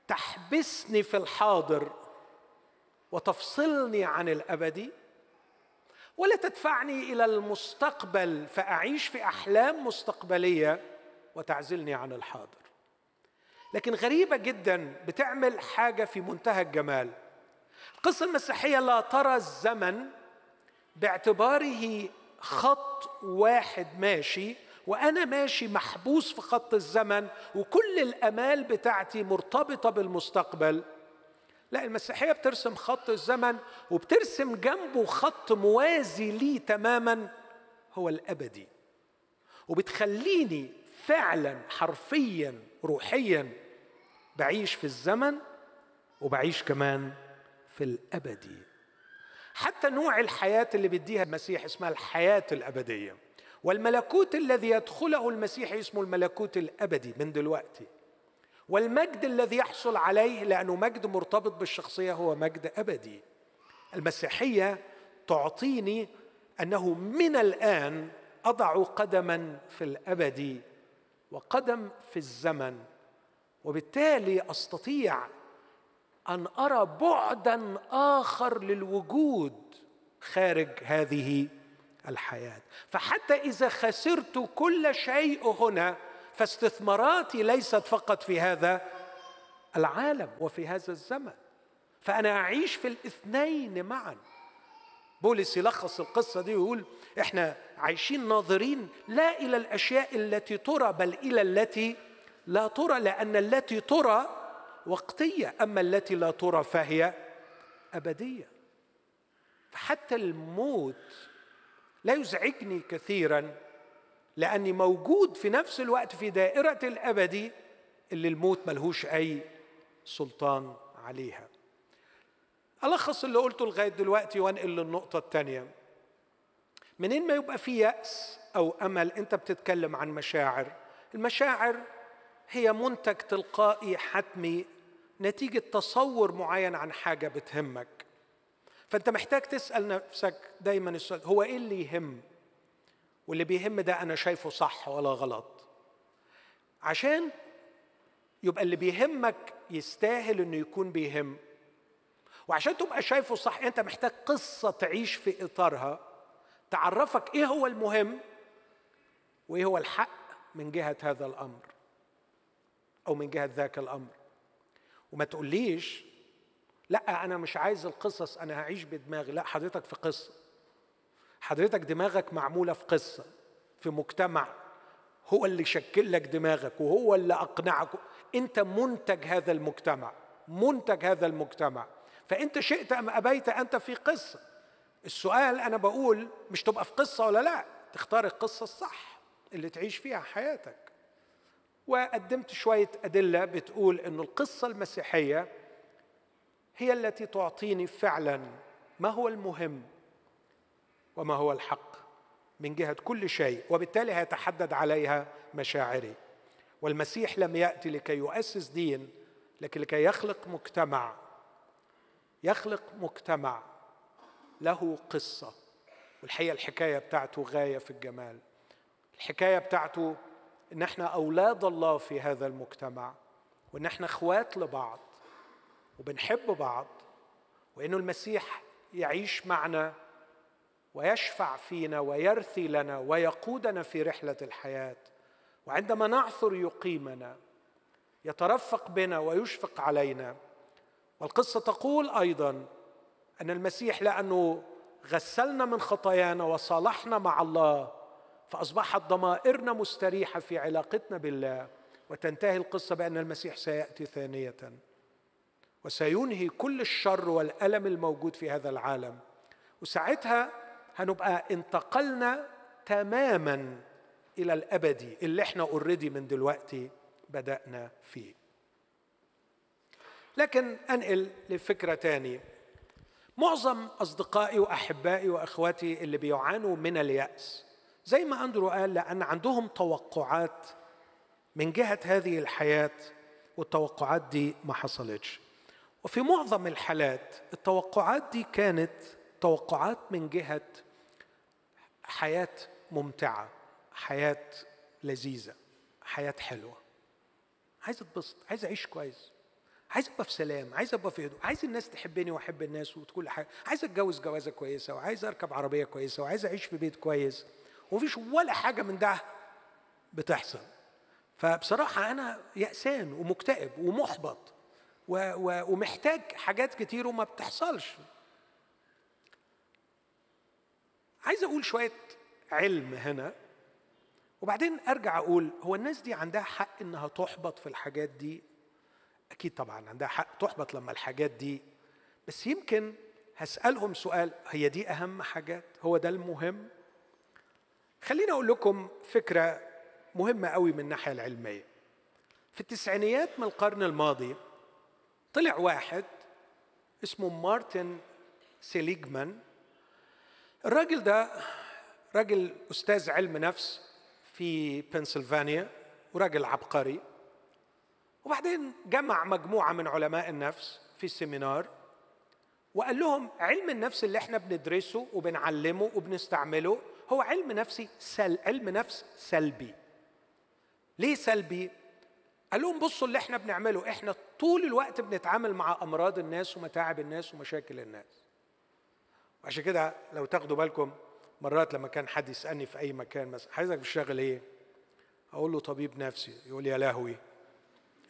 S1: تحبسني في الحاضر وتفصلني عن الأبدي ولا تدفعني إلى المستقبل فأعيش في أحلام مستقبلية وتعزلني عن الحاضر. لكن غريبة جدا بتعمل حاجة في منتهى الجمال. القصة المسيحية لا ترى الزمن باعتباره خط واحد ماشي وأنا ماشي محبوس في خط الزمن وكل الأمال بتاعتي مرتبطة بالمستقبل. لا المسيحية بترسم خط الزمن وبترسم جنبه خط موازي ليه تماما هو الأبدي. وبتخليني فعلا حرفيا روحيا بعيش في الزمن وبعيش كمان في الأبدي. حتى نوع الحياة اللي بيديها المسيح اسمها الحياة الأبدية. والملكوت الذي يدخله المسيح اسمه الملكوت الأبدي من دلوقتي. والمجد الذي يحصل عليه لأنه مجد مرتبط بالشخصية هو مجد أبدي. المسيحية تعطيني أنه من الآن أضع قدما في الابد وقدم في الزمن وبالتالي أستطيع أن أرى بعدا آخر للوجود خارج هذه الحياة. فحتى إذا خسرت كل شيء هنا فاستثماراتي ليست فقط في هذا العالم وفي هذا الزمن. فأنا أعيش في الاثنين معا. بولس يلخص القصة دي ويقول إحنا عايشين ناظرين لا إلى الأشياء التي ترى بل إلى التي لا ترى لأن التي ترى وقتية أما التي لا ترى فهي أبدية. فحتى الموت لا يزعجني كثيرا لاني موجود في نفس الوقت في دائرة الابدي اللي الموت ملهوش أي سلطان عليها. ألخص اللي قلته لغاية دلوقتي وأنقل للنقطة الثانية منين ما يبقى في يأس أو أمل أنت بتتكلم عن مشاعر. المشاعر هي منتج تلقائي حتمي نتيجة تصور معين عن حاجة بتهمك. فأنت محتاج تسأل نفسك دايما السؤال هو إيه اللي يهم؟ واللي بيهم ده أنا شايفه صح ولا غلط. عشان يبقى اللي بيهمك يستاهل إنه يكون بيهم. وعشان تبقى شايفه صح أنت محتاج قصة تعيش في إطارها تعرفك إيه هو المهم وإيه هو الحق من جهة هذا الأمر أو من جهة ذاك الأمر. وما تقوليش لأ أنا مش عايز القصص أنا هعيش بدماغي. لأ حضرتك في قصة. حضرتك دماغك معمولة في قصة في مجتمع هو اللي شكل لك دماغك وهو اللي أقنعك. أنت منتج هذا المجتمع منتج هذا المجتمع. فأنت شئت أم أبيت أنت في قصة. السؤال أنا بقول مش تبقى في قصة ولا لا تختار القصة الصح اللي تعيش فيها حياتك. وقدمت شوية أدلة بتقول إن القصة المسيحية هي التي تعطيني فعلا ما هو المهم. وما هو الحق من جهة كل شيء وبالتالي هيتحدد عليها مشاعري. والمسيح لم يأتي لكي يؤسس دين لكن لكي يخلق مجتمع. يخلق مجتمع له قصة. والحقيقة الحكاية بتاعته غاية في الجمال. الحكاية بتاعته إن إحنا أولاد الله في هذا المجتمع وإن إحنا إخوات لبعض وبنحب بعض وإنه المسيح يعيش معنا ويشفع فينا ويرثي لنا ويقودنا في رحلة الحياة. وعندما نعثر يقيمنا يترفق بنا ويشفق علينا. والقصة تقول أيضا أن المسيح لأنه غسلنا من خطايانا وصالحنا مع الله فأصبحت ضمائرنا مستريحة في علاقتنا بالله. وتنتهي القصة بأن المسيح سيأتي ثانية. وسينهي كل الشر والألم الموجود في هذا العالم. وساعتها هنبقى انتقلنا تماما إلى الابدي اللي إحنا اوريدي من دلوقتي بدأنا فيه. لكن أنقل لفكرة تاني. معظم أصدقائي وأحبائي وأخواتي اللي بيعانوا من اليأس زي ما أندرو قال لأن عندهم توقعات من جهة هذه الحياة والتوقعات دي ما حصلتش. وفي معظم الحالات التوقعات دي كانت توقعات من جهة حياة ممتعة حياة لذيذة حياة حلوة. عايز اتبسط عايز اعيش كويس عايز ابقى في سلام عايز ابقى في هدوء عايز الناس تحبني واحب الناس وكل حاجة. عايز اتجوز جوازة كويسة وعايز اركب عربية كويسة وعايز اعيش في بيت كويس. ومفيش ولا حاجة من ده بتحصل. فبصراحة أنا يأسان ومكتئب ومحبط و و ومحتاج حاجات كتير وما بتحصلش. عايز أقول شوية علم هنا وبعدين أرجع أقول هو الناس دي عندها حق إنها تحبط في الحاجات دي؟ أكيد طبعا عندها حق تحبط لما الحاجات دي بس يمكن هسألهم سؤال هي دي أهم حاجات؟ هو ده المهم؟ خليني أقول لكم فكرة مهمة قوي من الناحية العلمية. في التسعينيات من القرن الماضي طلع واحد اسمه مارتن سيليجمان الراجل ده راجل أستاذ علم نفس في بنسلفانيا وراجل عبقري. وبعدين جمع مجموعة من علماء النفس في seminar وقال لهم علم النفس اللي إحنا بندرسه وبنعلمه وبنستعمله هو علم نفسي سل علم نفس سلبي. ليه سلبي؟ قال لهم بصوا اللي إحنا بنعمله إحنا طول الوقت بنتعامل مع أمراض الناس ومتاعب الناس ومشاكل الناس. عشان كده لو تاخدوا بالكم مرات لما كان حد يسألني في أي مكان مثلا حضرتك بتشتغل إيه؟ أقول له طبيب نفسي يقول يا لهوي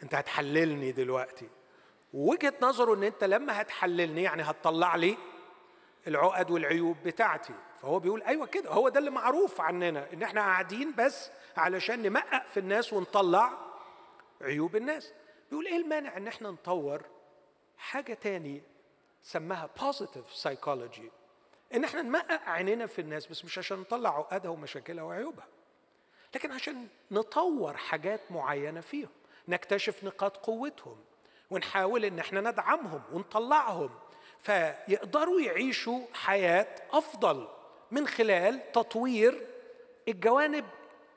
S1: أنت هتحللني دلوقتي. ووجهة نظره إن أنت لما هتحللني يعني هتطلع لي العقد والعيوب بتاعتي. فهو بيقول أيوه كده هو ده اللي معروف عننا إن إحنا قاعدين بس علشان نمقق في الناس ونطلع عيوب الناس. بيقول إيه المانع إن إحنا نطور حاجة تاني سماها positive psychology إن إحنا نمقق عينينا في الناس بس مش عشان نطلع عقدها ومشاكلها وعيوبها لكن عشان نطور حاجات معينة فيهم نكتشف نقاط قوتهم ونحاول إن إحنا ندعمهم ونطلعهم فيقدروا يعيشوا حياة أفضل من خلال تطوير الجوانب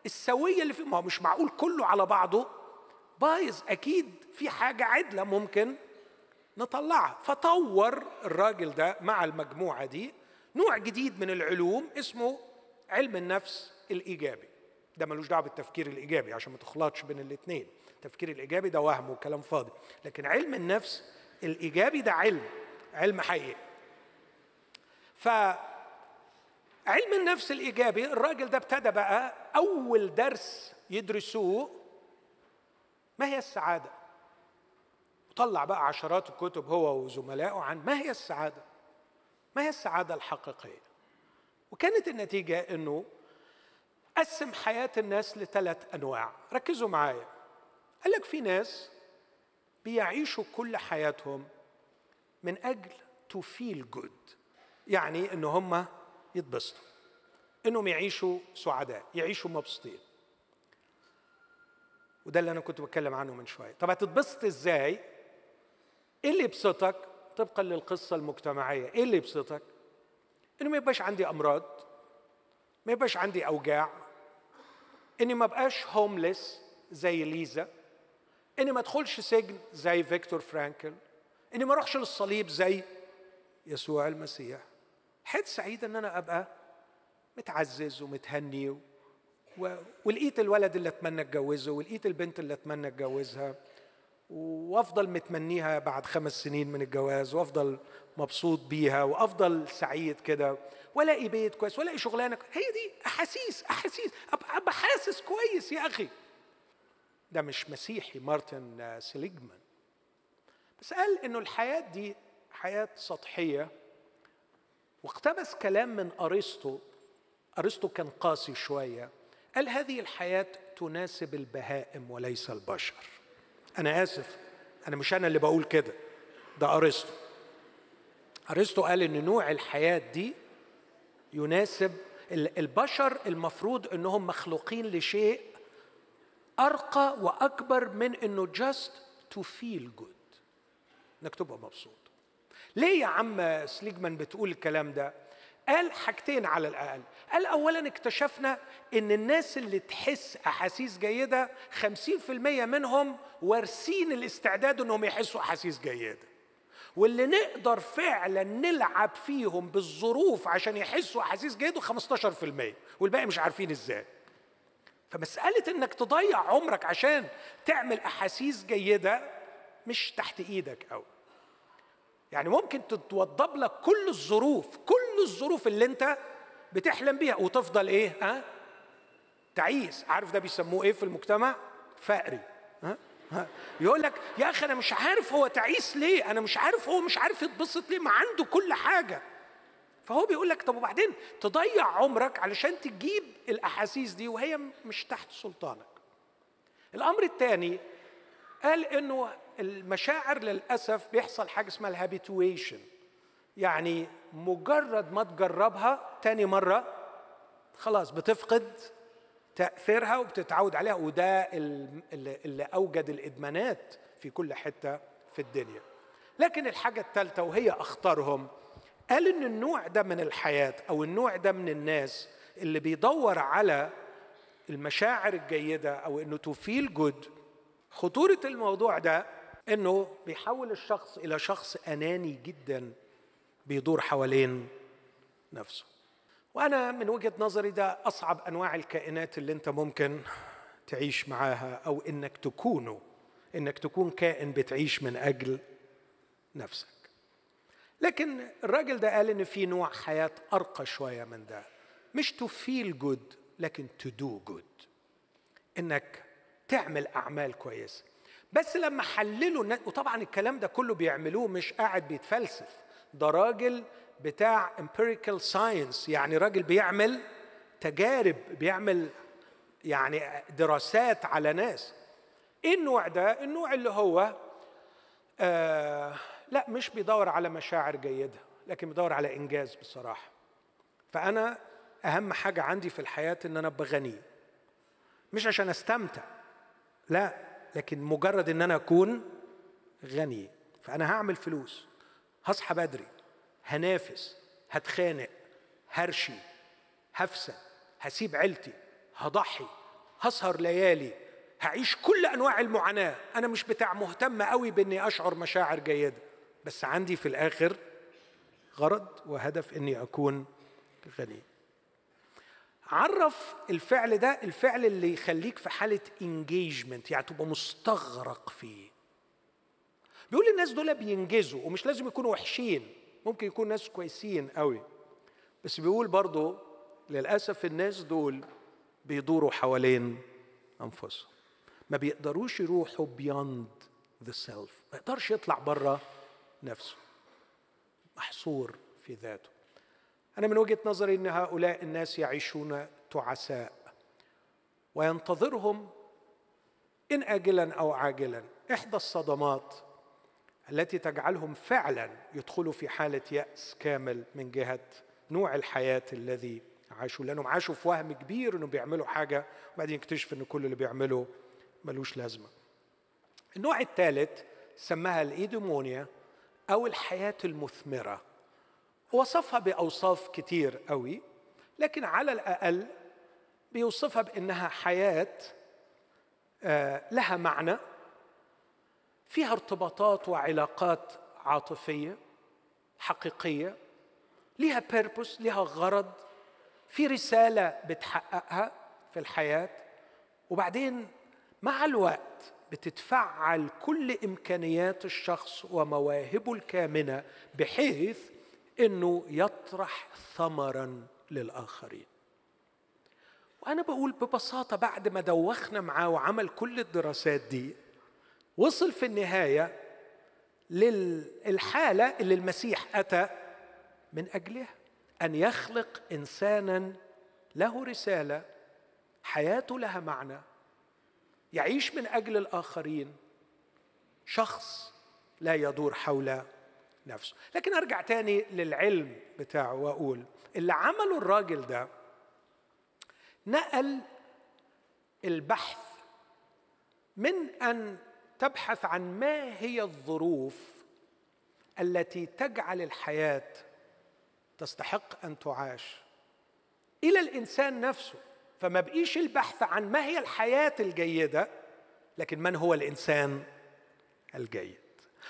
S1: السوية اللي فيه ما هو مش معقول كله على بعضه بايظ أكيد في حاجة عدلة ممكن نطلعها. فطور الراجل ده مع المجموعة دي نوع جديد من العلوم اسمه علم النفس الإيجابي. ده ملوش دعوة بالتفكير الإيجابي عشان ما تخلطش بين الاثنين التفكير الإيجابي ده وهم وكلام فاضي. لكن علم النفس الإيجابي ده علم علم حقيقي. ف علم النفس الإيجابي الراجل ده ابتدى بقى أول درس يدرسوه ما هي السعادة؟ وطلع بقى عشرات الكتب هو وزملائه عن ما هي السعادة؟ ما هي السعادة الحقيقية؟ وكانت النتيجة إنه قسم حياة الناس لثلاث أنواع. ركزوا معايا. قال لك في ناس بيعيشوا كل حياتهم من أجل to feel good يعني إن هم يتبسطوا. إنهم يعيشوا سعداء يعيشوا مبسوطين. وده اللي أنا كنت بتكلم عنه من شوية. طب هتتبسط إزاي؟ إيه اللي يبسطك؟ طبقا للقصة المجتمعية. إيه اللي يبسطك؟ إنه ما يبقاش عندي أمراض ما يبقاش عندي أوجاع إني ما بقاش هومليس زي ليزا إني ما أدخلش سجن زي فيكتور فرانكل إني ما أروحش للصليب زي يسوع المسيح. حيث سعيد إن أنا أبقى متعزز ومتهني و... ولقيت الولد اللي أتمنى أتجوزه ولقيت البنت اللي أتمنى أتجوزها. وأفضل متمنيها بعد خمس سنين من الجواز وأفضل مبسوط بيها وأفضل سعيد كده. وألاقي بيت كويس وألاقي شغلانة هي دي أحاسيس أحاسيس. أبقى حاسس كويس يا أخي. ده مش مسيحي مارتن سيليجمان. بس قال إنه الحياة دي حياة سطحية. واقتبس كلام من أرسطو. أرسطو كان قاسي شوية. قال هذه الحياة تناسب البهائم وليس البشر. أنا آسف أنا مش أنا اللي بقول كده ده أرسطو. أرسطو قال إن نوع الحياة دي يناسب البشر المفروض انهم مخلوقين لشيء أرقى وأكبر من إنه just to feel good. انك تبقى مبسوط. ليه يا عم سليجمان بتقول الكلام ده؟ قال حاجتين على الأقل. قال اولا اكتشفنا إن الناس اللي تحس أحاسيس جيدة 50% منهم وارثين الاستعداد إنهم يحسوا أحاسيس جيدة. واللي نقدر فعلا نلعب فيهم بالظروف عشان يحسوا أحاسيس جيدة 15% والباقي مش عارفين إزاي. فمسألة إنك تضيع عمرك عشان تعمل أحاسيس جيدة مش تحت إيدك قوي يعني ممكن تتوضب لك كل الظروف كل الظروف اللي انت بتحلم بيها وتفضل إيه ها؟ تعيس. عارف ده بيسموه إيه في المجتمع؟ فقري. ها؟ يقول لك يا أخي أنا مش عارف هو تعيس ليه أنا مش عارف هو مش عارف يتبسط ليه ما عنده كل حاجة. فهو بيقول لك طب وبعدين تضيع عمرك علشان تجيب الأحاسيس دي وهي مش تحت سلطانك. الأمر الثاني قال إنه المشاعر للأسف بيحصل حاجة اسمها الهابيتويشن. يعني مجرد ما تجربها تاني مرة خلاص بتفقد تأثيرها وبتتعود عليها وده اللي أوجد الإدمانات في كل حتة في الدنيا. لكن الحاجة الثالثه وهي أخطرهم قال إن النوع ده من الحياة أو النوع ده من الناس اللي بيدور على المشاعر الجيدة أو إنه to feel good خطورة الموضوع ده إنه بيحول الشخص إلى شخص أناني جدا بيدور حوالين نفسه. وأنا من وجهة نظري ده أصعب أنواع الكائنات اللي أنت ممكن تعيش معاها أو إنك تكونه إنك تكون كائن بتعيش من أجل نفسك. لكن الراجل ده قال إن في نوع حياة أرقى شوية من ده. مش to feel good لكن to do good إنك تعمل أعمال كويسة. بس لما حللوا وطبعا الكلام ده كله بيعملوه مش قاعد بيتفلسف. ده راجل بتاع empirical science يعني راجل بيعمل تجارب بيعمل يعني دراسات على ناس. إيه النوع ده النوع اللي هو آه لا مش بيدور على مشاعر جيدة لكن بيدور على إنجاز بصراحة. فأنا أهم حاجة عندي في الحياة إن أنا أبقى غني. مش عشان أستمتع لا. لكن مجرد إن أنا أكون غني فأنا هعمل فلوس هصحى بدري هنافس هتخانق هرشي هفسد هسيب عيلتي هضحي هسهر ليالي هعيش كل أنواع المعاناة. أنا مش بتاع مهتم قوي بإني أشعر مشاعر جيدة بس عندي في الآخر غرض وهدف إني أكون غني. عرف الفعل ده الفعل اللي يخليك في حالة انجيجمنت يعني تبقى مستغرق فيه. بيقول الناس دول بينجزوا ومش لازم يكونوا وحشين ممكن يكون ناس كويسين قوي. بس بيقول برضو للأسف الناس دول بيدوروا حوالين أنفسهم. ما بيقدروش يروحوا beyond the self ما يقدرش يطلع بره نفسه. محصور في ذاته. أنا من وجهة نظري أن هؤلاء الناس يعيشون تعساء وينتظرهم إن آجلا أو عاجلا إحدى الصدمات التي تجعلهم فعلا يدخلوا في حالة يأس كامل من جهة نوع الحياة الذي عاشوا لأنهم عاشوا في وهم كبير أنهم بيعملوا حاجة وبعدين يكتشف أن كل اللي بيعمله ملوش لازمة. النوع الثالث سماها الإيديمونيا أو الحياة المثمرة. وصفها بأوصاف كتير قوي لكن على الأقل بيوصفها بأنها حياة آه، لها معنى فيها ارتباطات وعلاقات عاطفية حقيقية لها بيربوس لها غرض في رسالة بتحققها في الحياة وبعدين مع الوقت بتتفعل كل إمكانيات الشخص ومواهبه الكامنة بحيث إنه يطرح ثمرا للآخرين. وأنا بقول ببساطة بعد ما دوخنا معاه وعمل كل الدراسات دي وصل في النهاية للحالة اللي المسيح أتى من أجلها أن يخلق انسانا له رسالة حياته لها معنى يعيش من أجل الآخرين شخص لا يدور حول نفسه. لكن أرجع تاني للعلم بتاعه وأقول اللي عمله الراجل ده نقل البحث من أن تبحث عن ما هي الظروف التي تجعل الحياة تستحق أن تعاش إلى الإنسان نفسه. فما بقيش البحث عن ما هي الحياة الجيدة لكن من هو الإنسان الجيد؟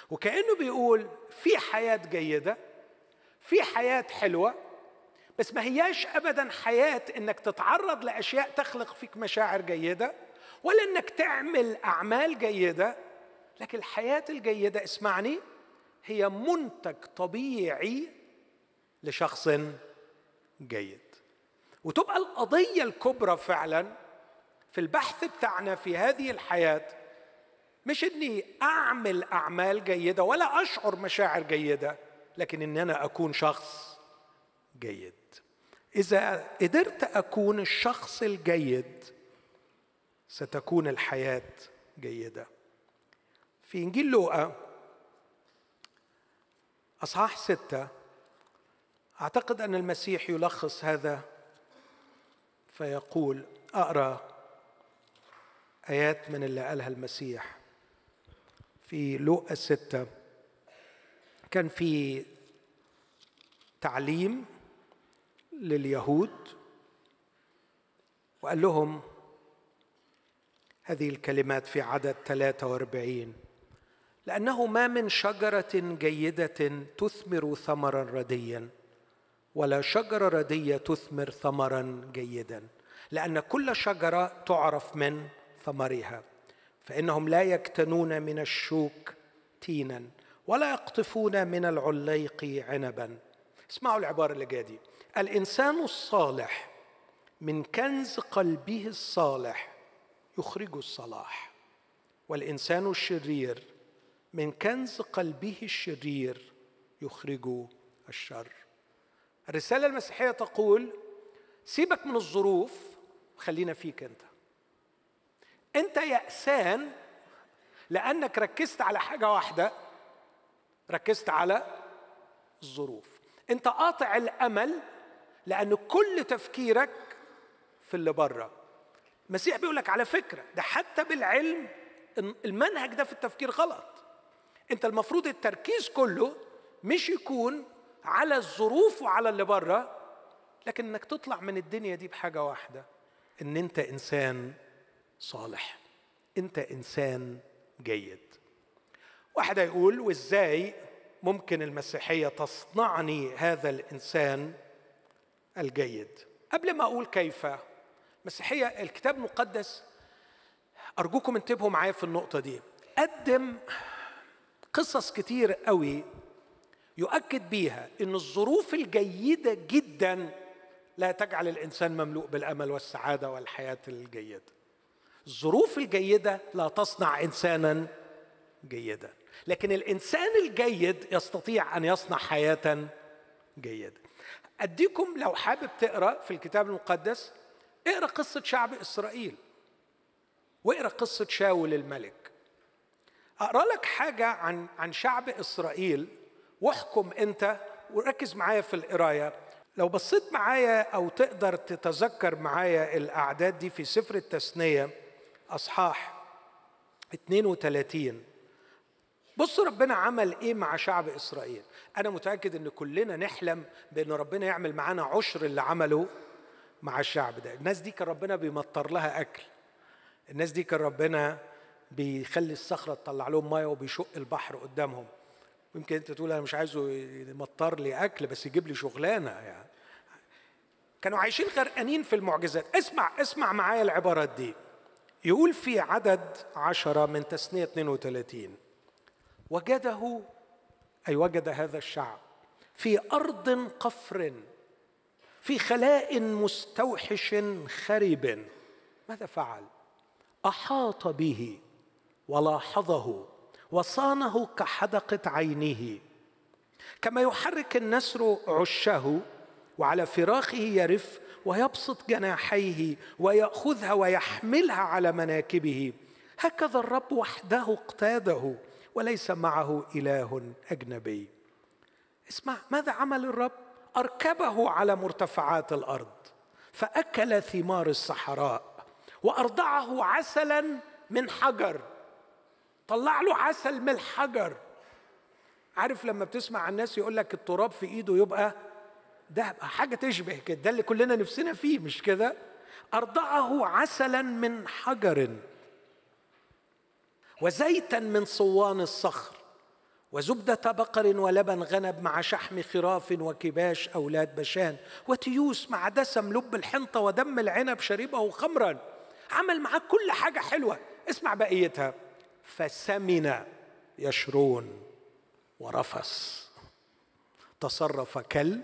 S1: وكأنه بيقول في حياة جيدة في حياة حلوة بس ما هياش ابدا حياة إنك تتعرض لأشياء تخلق فيك مشاعر جيدة ولا إنك تعمل أعمال جيدة لكن الحياة الجيدة اسمعني هي منتج طبيعي لشخص جيد. وتبقى القضية الكبرى فعلا في البحث بتاعنا في هذه الحياة مش إني أعمل أعمال جيدة ولا أشعر مشاعر جيدة لكن إن أنا أكون شخص جيد. إذا قدرت أكون الشخص الجيد ستكون الحياة جيدة. في إنجيل لوقا أصحاح ستة أعتقد أن المسيح يلخص هذا فيقول أقرأ آيات من اللي قالها المسيح. في لوقا ستة كان في تعليم لليهود وقال لهم هذه الكلمات في عدد 43 لأنه ما من شجرة جيدة تثمر ثمرا رديا ولا شجرة ردية تثمر ثمرا جيدا لأن كل شجرة تعرف من ثمرها. فإنهم لا يكتنون من الشوك تينا ولا يقطفون من العليق عنبا. اسمعوا العبارة اللي جاية دي. الإنسان الصالح من كنز قلبه الصالح يخرج الصلاح والإنسان الشرير من كنز قلبه الشرير يخرج الشر. الرسالة المسيحية تقول سيبك من الظروف خلينا فيك أنت. أنت يأسان لأنك ركزت على حاجة واحدة ركزت على الظروف. أنت قاطع الأمل لأن كل تفكيرك في اللي بره. المسيح بيقول لك على فكرة ده حتى بالعلم المنهج ده في التفكير غلط. انت المفروض التركيز كله مش يكون على الظروف وعلى اللي بره لكن إنك تطلع من الدنيا دي بحاجة واحدة إن أنت إنسان صالح. انت انسان جيد. واحد يقول وإزاي ممكن المسيحية تصنعني هذا الإنسان الجيد؟ قبل ما أقول كيف المسيحيه الكتاب المقدس أرجوكم انتبهوا معايا في النقطة دي. قدم قصص كتير قوي يؤكد بيها إن الظروف الجيدة جدا لا تجعل الإنسان مملوء بالأمل والسعادة والحياة الجيدة. الظروف الجيدة لا تصنع إنسانا جيدا. لكن الإنسان الجيد يستطيع أن يصنع حياة جيدة. أديكم لو حابب تقرأ في الكتاب المقدس اقرأ قصة شعب إسرائيل واقرأ قصة شاول الملك. أقرأ لك حاجة عن عن شعب إسرائيل واحكم أنت وركز معايا في القراية. لو بصيت معايا أو تقدر تتذكر معايا الأعداد دي في سفر التثنية أصحاح 32 بص ربنا عمل إيه مع شعب إسرائيل؟ أنا متأكد إن كلنا نحلم بإن ربنا يعمل معانا عشر اللي عمله مع الشعب ده. الناس دي كان ربنا بيمطر لها أكل. الناس دي كان ربنا بيخلي الصخرة تطلع لهم مية وبيشق البحر قدامهم. ويمكن أنت تقول أنا مش عايزه يمطر لي أكل بس يجيب لي شغلانة يعني. كانوا عايشين غرقانين في المعجزات. اسمع اسمع معايا العبارات دي. يقول في عدد عشرة من تسنية 32 وجده أي وجد هذا الشعب في أرض قفر في خلاء مستوحش خرب ماذا فعل؟ أحاط به ولاحظه وصانه كحدقة عينه. كما يحرك النسر عشه وعلى فراخه يرف ويبسط جناحيه ويأخذها ويحملها على مناكبه. هكذا الرب وحده اقتاده وليس معه إله أجنبي. اسمع ماذا عمل الرب؟ أركبه على مرتفعات الأرض فأكل ثمار الصحراء وأرضعه عسلا من حجر. طلع له عسل من الحجر. عارف لما بتسمع الناس يقول لك التراب في إيده يبقى ده حاجة تشبه كده ده اللي كلنا نفسنا فيه مش كده؟ أرضعه عسلا من حجر وزيتا من صوان الصخر وزبدة بقر ولبن غنب مع شحم خراف وكباش أولاد بشان وتيوس مع دسم لب الحنطة ودم العنب شربه خمرا. عمل معاه كل حاجة حلوة. اسمع بقيتها. فسمن يشرون ورفس. تصرف كده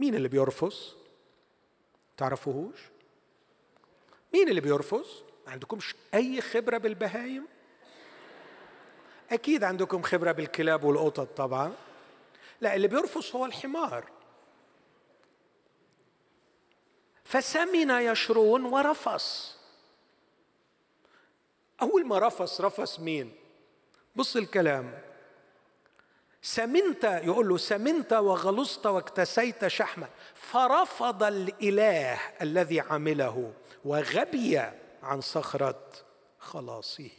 S1: مين اللي بيرفس تعرفوهوش؟ مين اللي بيرفس ما عندكمش أي خبرة بالبهايم؟ أكيد عندكم خبرة بالكلاب والقطط طبعا. لا اللي بيرفس هو الحمار. فسمن يشورون ورفس أول ما رفس رفس مين؟ بص الكلام. سمنت يقول له سمنت وغلظت واكتسيت شحما. فرفض الإله الذي عمله وغبي عن صخرة خلاصه.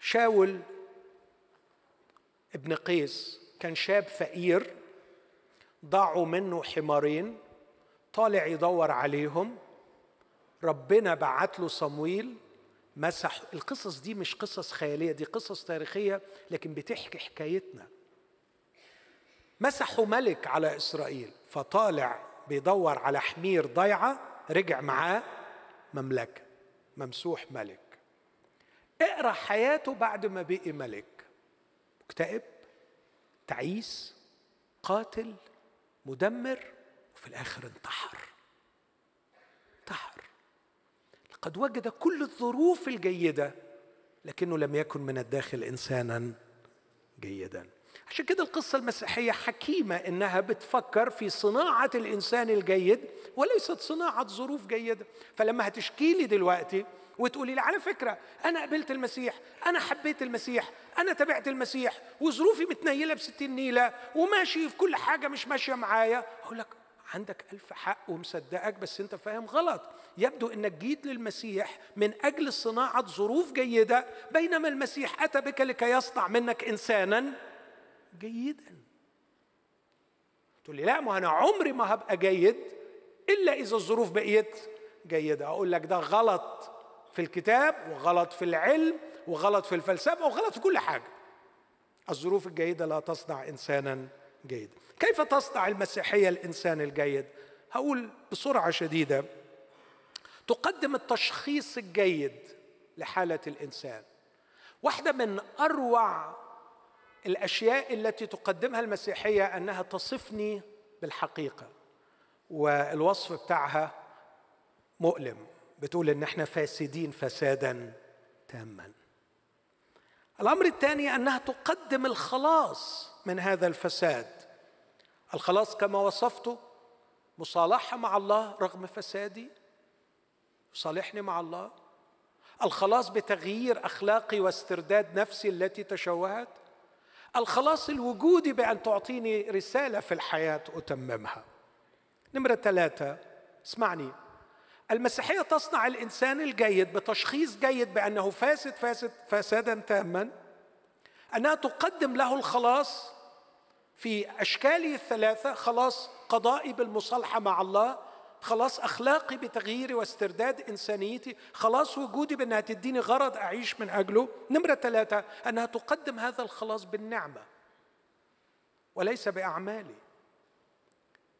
S1: شاول ابن قيس كان شاب فقير ضاعوا منه حمارين طالع يدور عليهم. ربنا بعت له صمويل مسح. القصص دي مش قصص خيالية دي قصص تاريخية لكن بتحكي حكايتنا. مسحوا ملك على إسرائيل فطالع بيدور على حمير ضيعة رجع معاه مملكة ممسوح ملك. اقرأ حياته بعد ما بقي ملك. مكتئب تعيس قاتل مدمر وفي الآخر انتحر. انتحر. قد وجد كل الظروف الجيدة لكنه لم يكن من الداخل إنسانا جيدا. عشان كده القصة المسيحية حكيمة إنها بتفكر في صناعة الإنسان الجيد وليست صناعة ظروف جيدة. فلما هتشكي لي دلوقتي وتقولي لي على فكرة أنا قبلت المسيح أنا حبيت المسيح أنا تبعت المسيح وظروفي متنيلة بستين نيلة وماشي في كل حاجة مش ماشية معايا أقول لك عندك ألف حق ومصدقك بس أنت فاهم غلط. يبدو أنك جيت للمسيح من أجل صناعة ظروف جيدة بينما المسيح أتى بك لكي يصنع منك إنسانا جيدا. تقول لي لا ما أنا عمري ما هبقى جيد إلا إذا الظروف بقيت جيدة. أقول لك ده غلط في الكتاب وغلط في العلم وغلط في الفلسفة وغلط في كل حاجة. الظروف الجيدة لا تصنع إنسانا جيدا كيف تصنع المسيحية الإنسان الجيد؟ هقول بسرعة شديدة. تقدم التشخيص الجيد لحالة الإنسان. واحدة من أروع الأشياء التي تقدمها المسيحية أنها تصفني بالحقيقة والوصف بتاعها مؤلم. بتقول إن إحنا فاسدين فسادا تاما. الأمر الثاني أنها تقدم الخلاص من هذا الفساد. الخلاص كما وصفته مصالحة مع الله رغم فسادي. يصالحني مع الله. الخلاص بتغيير أخلاقي واسترداد نفسي التي تشوهت. الخلاص الوجودي بأن تعطيني رسالة في الحياة أتممها. نمرة ثلاثة اسمعني. المسيحية تصنع الإنسان الجيد بتشخيص جيد بأنه فاسد فاسد فسادا تاما أنها تقدم له الخلاص في أشكاله الثلاثة خلاص قضائي بالمصالحة مع الله خلاص أخلاقي بتغييري واسترداد إنسانيتي خلاص وجودي بأنها تديني غرض أعيش من أجله. نمرة ثلاثة أنها تقدم هذا الخلاص بالنعمة وليس بأعمالي.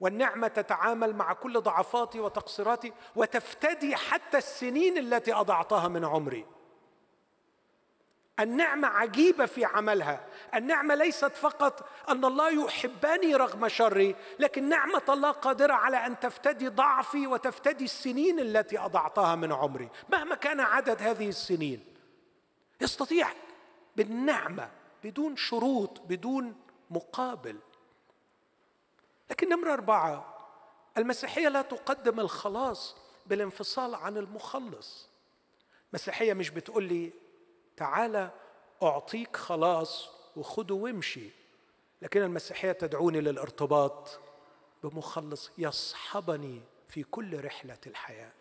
S1: والنعمة تتعامل مع كل ضعفاتي وتقصيراتي وتفتدي حتى السنين التي أضعتها من عمري. النعمة عجيبة في عملها. النعمة ليست فقط أن الله يحبني رغم شري لكن نعمة الله قادرة على أن تفتدي ضعفي وتفتدي السنين التي أضعتها من عمري. مهما كان عدد هذه السنين يستطيع بالنعمة بدون شروط بدون مقابل. لكن نمرة أربعة المسيحية لا تقدم الخلاص بالانفصال عن المخلص. المسيحية مش بتقول لي تعالى أعطيك خلاص وخده وامشي لكن المسيحية تدعوني للارتباط بمخلص يصحبني في كل رحلة الحياة.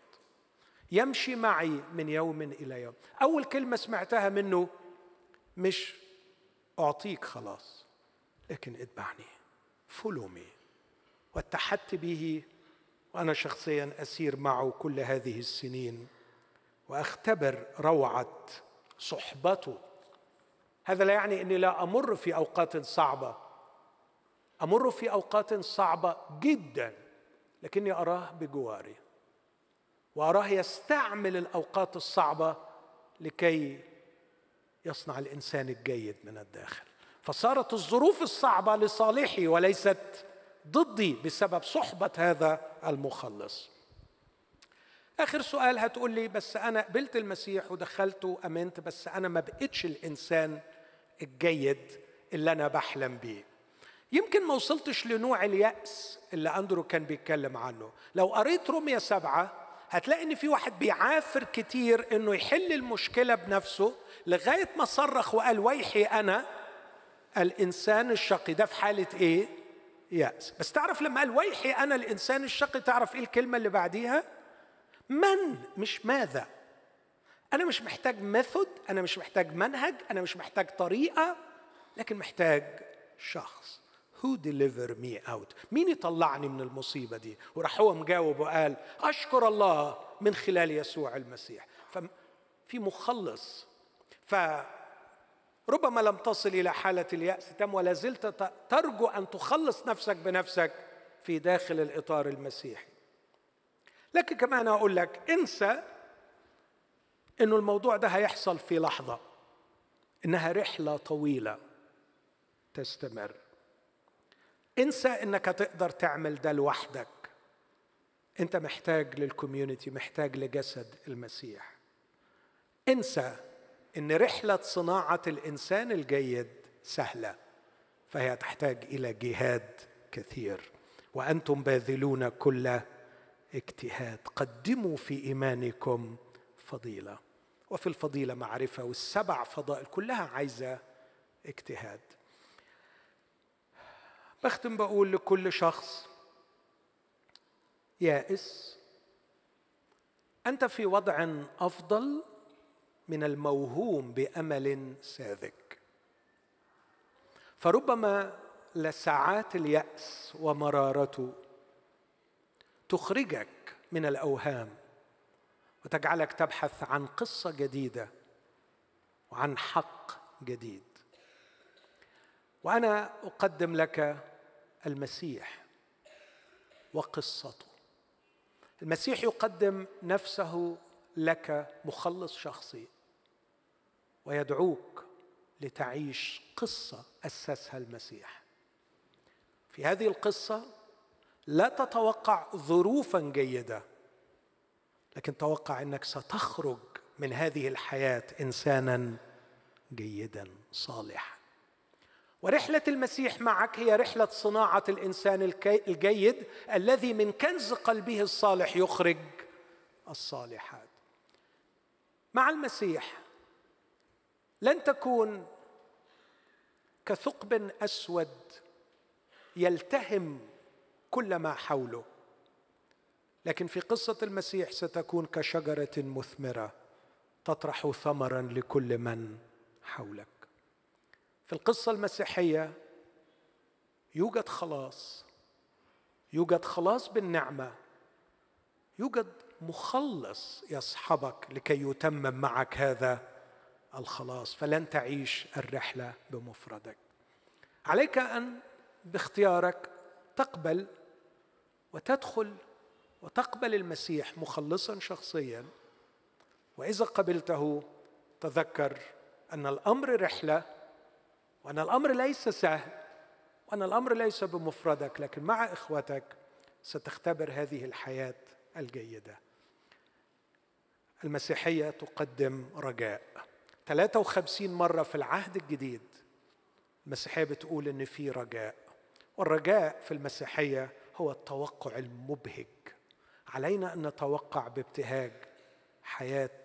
S1: يمشي معي من يوم إلى يوم. أول كلمة سمعتها منه مش أعطيك خلاص لكن اتبعني. فولو مي. واتحدت به وأنا شخصيا أسير معه كل هذه السنين وأختبر روعة صحبته. هذا لا يعني إني لا أمر في أوقات صعبة. أمر في أوقات صعبة جدا لكني أراه بجواري. وأراه يستعمل الأوقات الصعبة لكي يصنع الإنسان الجيد من الداخل. فصارت الظروف الصعبة لصالحي وليست ضدي بسبب صحبة هذا المخلص. آخر سؤال هتقول لي بس أنا قبلت المسيح ودخلته وأمنت بس أنا ما بقتش الإنسان الجيد اللي أنا بحلم بيه. يمكن ما وصلتش لنوع اليأس اللي أندرو كان بيتكلم عنه. لو قريت رومية سبعة هتلاقي إن في واحد بيعافر كتير إنه يحل المشكلة بنفسه لغاية ما صرخ وقال ويحي أنا الإنسان الشقي. ده في حالة إيه؟ يأس بس تعرف لما قال ويحي أنا الإنسان الشقي تعرف إيه الكلمة اللي بعديها؟ من مش ماذا. أنا مش محتاج ميثود أنا مش محتاج منهج أنا مش محتاج طريقة لكن محتاج شخص. Who deliver me out مين يطلعني من المصيبة دي؟ وراح هو مجاوب وقال أشكر الله من خلال يسوع المسيح. ففي مخلص. ف ربما لم تصل إلى حالة اليأس تم ولا زلت ترجو أن تخلص نفسك بنفسك في داخل الإطار المسيحي. لكن كمان أقول لك انسى إنه الموضوع ده هيحصل في لحظة إنها رحلة طويلة تستمر. انسى إنك تقدر تعمل ده لوحدك. أنت محتاج للكوميونتي محتاج لجسد المسيح. انسى إن رحلة صناعة الإنسان الجيد سهلة فهي تحتاج إلى جهاد كثير. وأنتم باذلون كل اجتهاد. قدموا في إيمانكم فضيلة. وفي الفضيلة معرفة والسبع فضائل كلها عايزة اجتهاد. بختم بقول لكل شخص يائس أنت في وضع أفضل من الموهوم بأمل ساذج. فربما لساعات اليأس ومرارته تخرجك من الأوهام وتجعلك تبحث عن قصة جديدة وعن حق جديد. وأنا أقدم لك المسيح وقصته. المسيح يقدم نفسه لك مخلص شخصي. ويدعوك لتعيش قصة أسسها المسيح. في هذه القصة لا تتوقع ظروفا جيدة لكن توقع أنك ستخرج من هذه الحياة انسانا جيدا صالحا. ورحلة المسيح معك هي رحلة صناعة الإنسان الجيد الذي من كنز قلبه الصالح يخرج الصالحات. مع المسيح لن تكون كثقب أسود يلتهم كل ما حوله. لكن في قصة المسيح ستكون كشجرة مثمرة تطرح ثمرا لكل من حولك. في القصة المسيحية يوجد خلاص يوجد خلاص بالنعمة يوجد مخلص يصحبك لكي يتمم معك هذا الخلاص فلن تعيش الرحلة بمفردك. عليك أن باختيارك تقبل وتدخل وتقبل المسيح مخلصا شخصيا. وإذا قبلته تذكر أن الأمر رحلة وأن الأمر ليس سهل وأن الأمر ليس بمفردك لكن مع إخوتك ستختبر هذه الحياة الجيدة. المسيحية تقدم رجاء. 53 مرة في العهد الجديد المسيحيه بتقول إن في رجاء والرجاء في المسيحية هو التوقع المبهج. علينا أن نتوقع بابتهاج حياة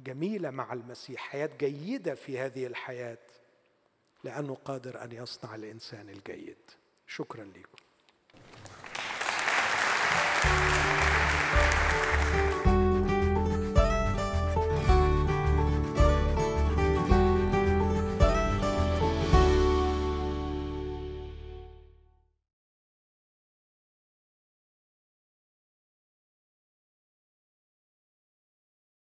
S1: جميلة مع المسيح حياة جيدة في هذه الحياة لأنه قادر أن يصنع الإنسان الجيد. شكرا لكم.